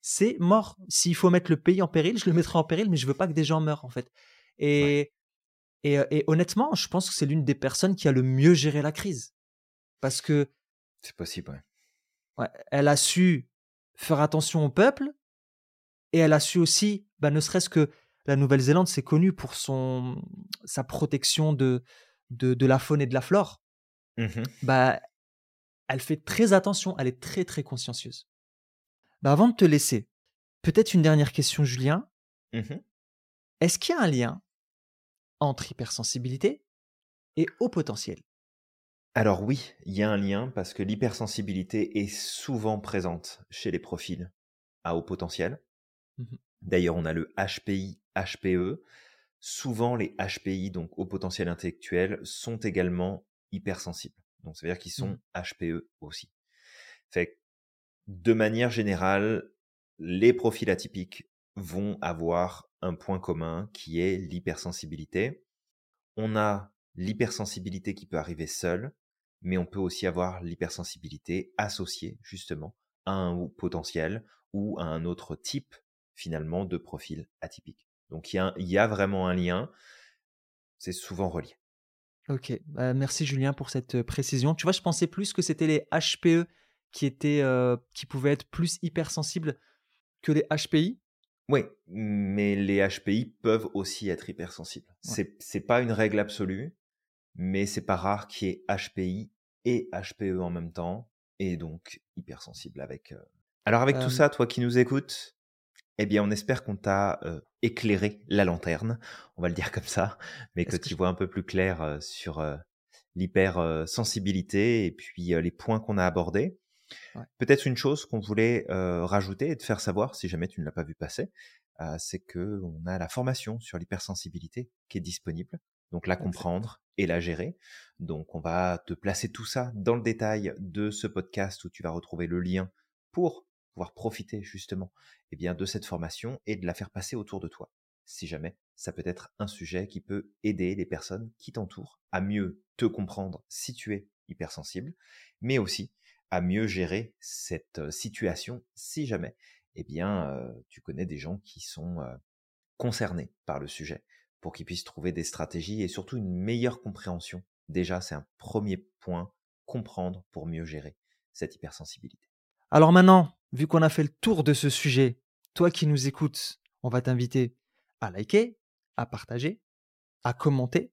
c'est mort. S'il faut mettre le pays en péril, je le mettrai en péril, mais je veux pas que des gens meurent, en fait. Et, et, et, honnêtement, je pense que c'est l'une des personnes qui a le mieux géré la crise. Parce que. C'est possible, ouais. ouais. Elle a su faire attention au peuple, et elle a su aussi, bah, ne serait-ce que la Nouvelle-Zélande, c'est connu pour son, sa protection de, de, la faune et de la flore. Mmh bah, elle fait très attention, elle est très très consciencieuse. Bah, avant de te laisser, peut-être une dernière question, Julien. Mmh Est-ce qu'il y a un lien entre hypersensibilité et haut potentiel Alors oui, il y a un lien parce que l'hypersensibilité est souvent présente chez les profils à haut potentiel. Mmh D'ailleurs, on a le HPI, HPE. Souvent, les HPI, donc au potentiel intellectuel, sont également hypersensibles. Donc, ça veut dire qu'ils sont HPE mmh. aussi. Fait de manière générale, les profils atypiques vont avoir un point commun qui est l'hypersensibilité. On a l'hypersensibilité qui peut arriver seule, mais on peut aussi avoir l'hypersensibilité associée justement à un potentiel ou à un autre type finalement de profils atypiques. Donc il y, a, vraiment un lien, c'est souvent relié. Ok, bah, merci Julien pour cette précision. Tu vois, je pensais plus que c'était les HPE qui étaient, qui pouvaient être plus hypersensibles que les HPI. Oui, mais les HPI peuvent aussi être hypersensibles. C'est C'est pas une règle absolue, mais c'est pas rare qu'il y ait HPI et HPE en même temps, et donc hypersensible avec. Alors avec tout ça, toi qui nous écoutes, eh bien, on espère qu'on t'a éclairé la lanterne, on va le dire comme ça, mais que tu vois un peu plus clair sur l'hypersensibilité et puis les points qu'on a abordés. Peut-être une chose qu'on voulait rajouter et te faire savoir, si jamais tu ne l'as pas vu passer, c'est que on a la formation sur l'hypersensibilité qui est disponible. Donc la comprendre et la gérer. Donc on va te placer tout ça dans le détail de ce podcast où tu vas retrouver le lien pour pouvoir profiter justement eh bien, de cette formation et de la faire passer autour de toi. Si jamais ça peut être un sujet qui peut aider les personnes qui t'entourent à mieux te comprendre si tu es hypersensible, mais aussi mieux gérer cette situation si jamais eh bien, tu connais des gens qui sont concernés par le sujet pour qu'ils puissent trouver des stratégies et surtout une meilleure compréhension. Déjà, c'est un premier point, comprendre pour mieux gérer cette hypersensibilité. Alors maintenant, vu qu'on a fait le tour de ce sujet, toi qui nous écoutes, on va t'inviter à liker, à partager, à commenter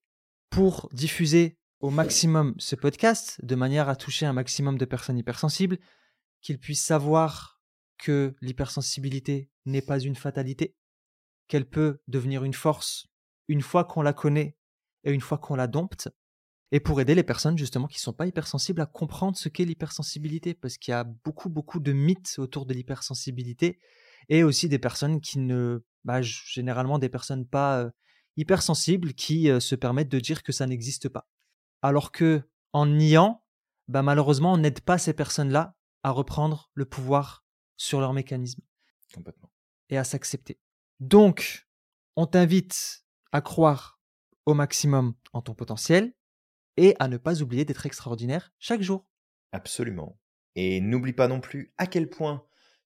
pour diffuser au maximum ce podcast de manière à toucher un maximum de personnes hypersensibles, qu'ils puissent savoir que l'hypersensibilité n'est pas une fatalité, qu'elle peut devenir une force une fois qu'on la connaît et une fois qu'on la dompte, et pour aider les personnes justement qui ne sont pas hypersensibles à comprendre ce qu'est l'hypersensibilité, parce qu'il y a beaucoup, beaucoup de mythes autour de l'hypersensibilité, et aussi des personnes qui ne, bah, généralement des personnes pas euh, hypersensibles qui euh, se permettent de dire que ça n'existe pas. Alors que en niant, bah, malheureusement, on n'aide pas ces personnes-là à reprendre le pouvoir sur leur mécanisme. Complètement. Et à s'accepter. Donc, on t'invite à croire au maximum en ton potentiel et à ne pas oublier d'être extraordinaire chaque jour. Absolument. Et n'oublie pas non plus à quel point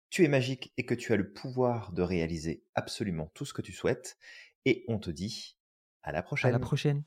tu es magique et que tu as le pouvoir de réaliser absolument tout ce que tu souhaites. Et on te dit à la prochaine. À la prochaine.